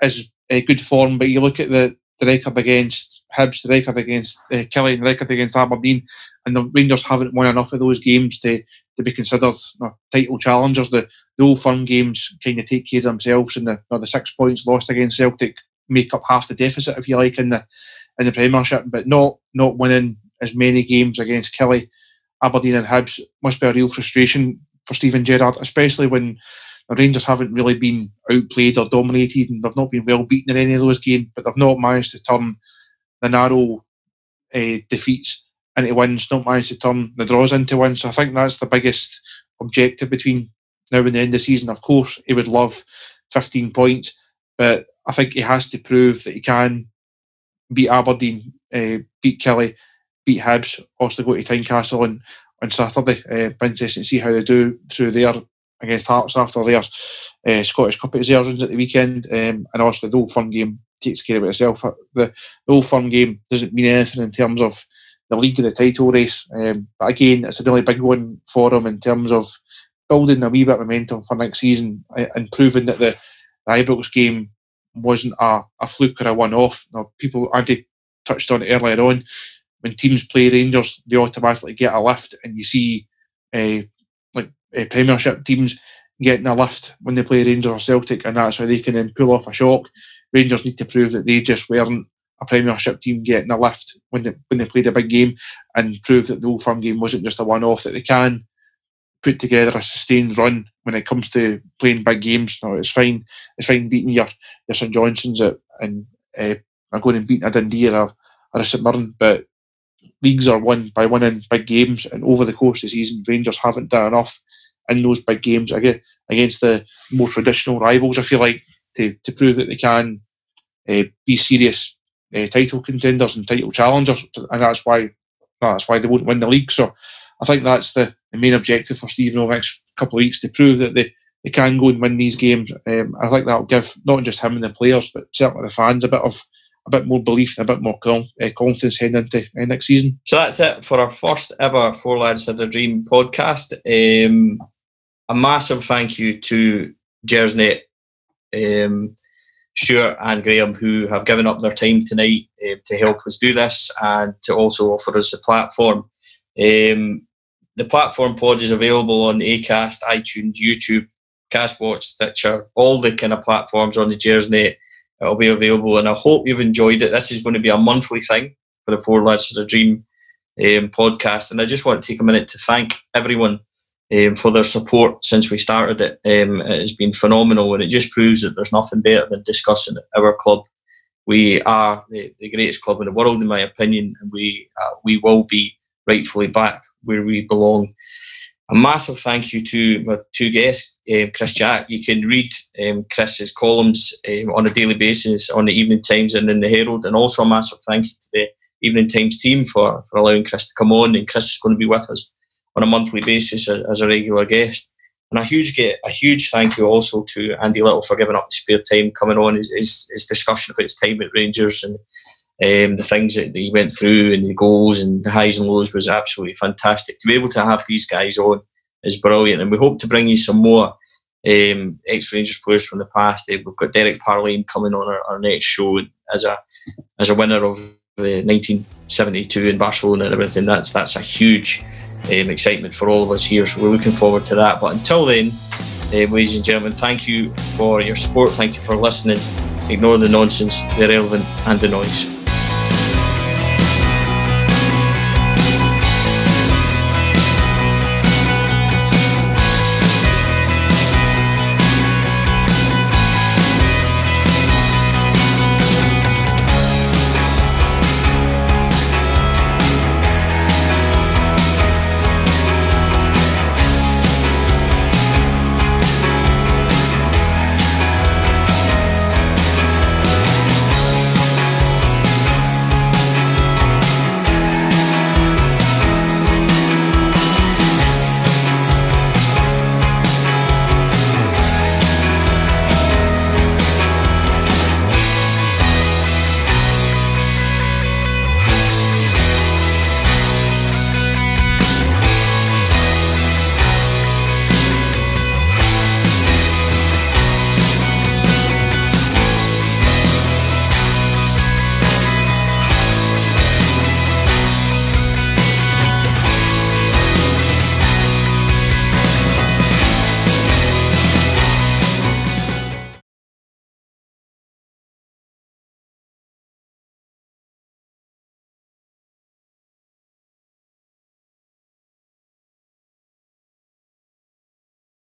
is a good form, but you look at the, the record against Hibs, the record against uh, Killie, the record against Aberdeen, and the Rangers haven't won enough of those games to, to be considered you know, title challengers. The, the old firm games kind of take care of themselves, and the, you know, the six points lost against Celtic make up half the deficit, if you like, in the in the Premiership. But not not winning as many games against Killie, Aberdeen, and Hibs must be a real frustration for Steven Gerrard, especially when the Rangers haven't really been outplayed or dominated, and they've not been well beaten in any of those games. But they've not managed to turn the narrow uh, defeats into wins, not managed to turn the draws into wins. So I think that's the biggest objective between now and the end of the season. Of course, he would love 15 points, but I think he has to prove that he can beat Aberdeen, uh, beat Killie, beat Hibs, also go to Tynecastle on, on Saturday. Uh, interesting to see how they do through there against Hearts after their uh, Scottish Cup exertions at the weekend. Um, and also the Old Firm game takes care of itself. The, the Old Firm game doesn't mean anything in terms of the league of the title race. Um, but again, it's a really big one for them in terms of building a wee bit of momentum for next season and proving that the, the Ibrox game wasn't a, a fluke or a one off. Know, people Andy touched on it earlier on. when teams play Rangers, they automatically get a lift, and you see uh, like uh, Premiership teams getting a lift when they play Rangers or Celtic, and that's how they can then pull off a shock. Rangers need to prove that they just weren't a Premiership team getting a lift when they when they played a big game, and prove that the Old Firm game wasn't just a one-off. That they can put together a sustained run when it comes to playing big games. No, it's fine. It's fine beating your your St Johnstones at, and uh, going and beating a Dundee or a, or a St Mirren, but leagues are won by winning big games, and over the course of the season, Rangers haven't done enough in those big games against the more traditional rivals. I feel like to, to prove that they can uh, be serious uh, title contenders and title challengers, and that's why that's why they won't win the league. So I think that's the, the main objective for Steven over the next couple of weeks to prove that they, they can go and win these games. Um, I think that'll give not just him and the players, but certainly the fans a bit of a bit more belief and a bit more uh, confidence heading into uh, next season. So that's it for our first ever Four Lads Had a Dream podcast. Um, a massive thank you to Gersnet, um, Stuart and Graham, who have given up their time tonight uh, to help us do this and to also offer us a platform. Um, the platform pod is available on Acast, iTunes, YouTube, Castwatch, Stitcher, all the kind of platforms on the Gersnet It'll be available, and I hope you've enjoyed it. This is going to be a monthly thing for the Four Lads of Dream um, podcast, and I just want to take a minute to thank everyone um, for their support since we started it. Um, it has been phenomenal, and it just proves that there's nothing better than discussing our club. We are the, the greatest club in the world, in my opinion, and we uh, we will be rightfully back where we belong a massive thank you to my two guests, um, Chris Jack. You can read um, Chris's columns um, on a daily basis on the Evening Times and in the Herald, and also a massive thank you to the Evening Times team for, for allowing Chris to come on. And Chris is going to be with us on a monthly basis as, as a regular guest. And a huge get a huge thank you also to Andy Little for giving up his spare time coming on his, his, his discussion about his time at Rangers and um, the things that he went through and the goals and the highs and lows was absolutely fantastic. To be able to have these guys on is brilliant, and we hope to bring you some more um, ex Rangers players from the past. Uh, we've got Derek Parlane coming on our, our, next show as a as a winner of uh, 1972 in Barcelona and everything. That's that's a huge um, excitement for all of us here. So we're looking forward to that. But until then, uh, ladies and gentlemen, thank you for your support. Thank you for listening. Ignore the nonsense, the irrelevant, and the noise.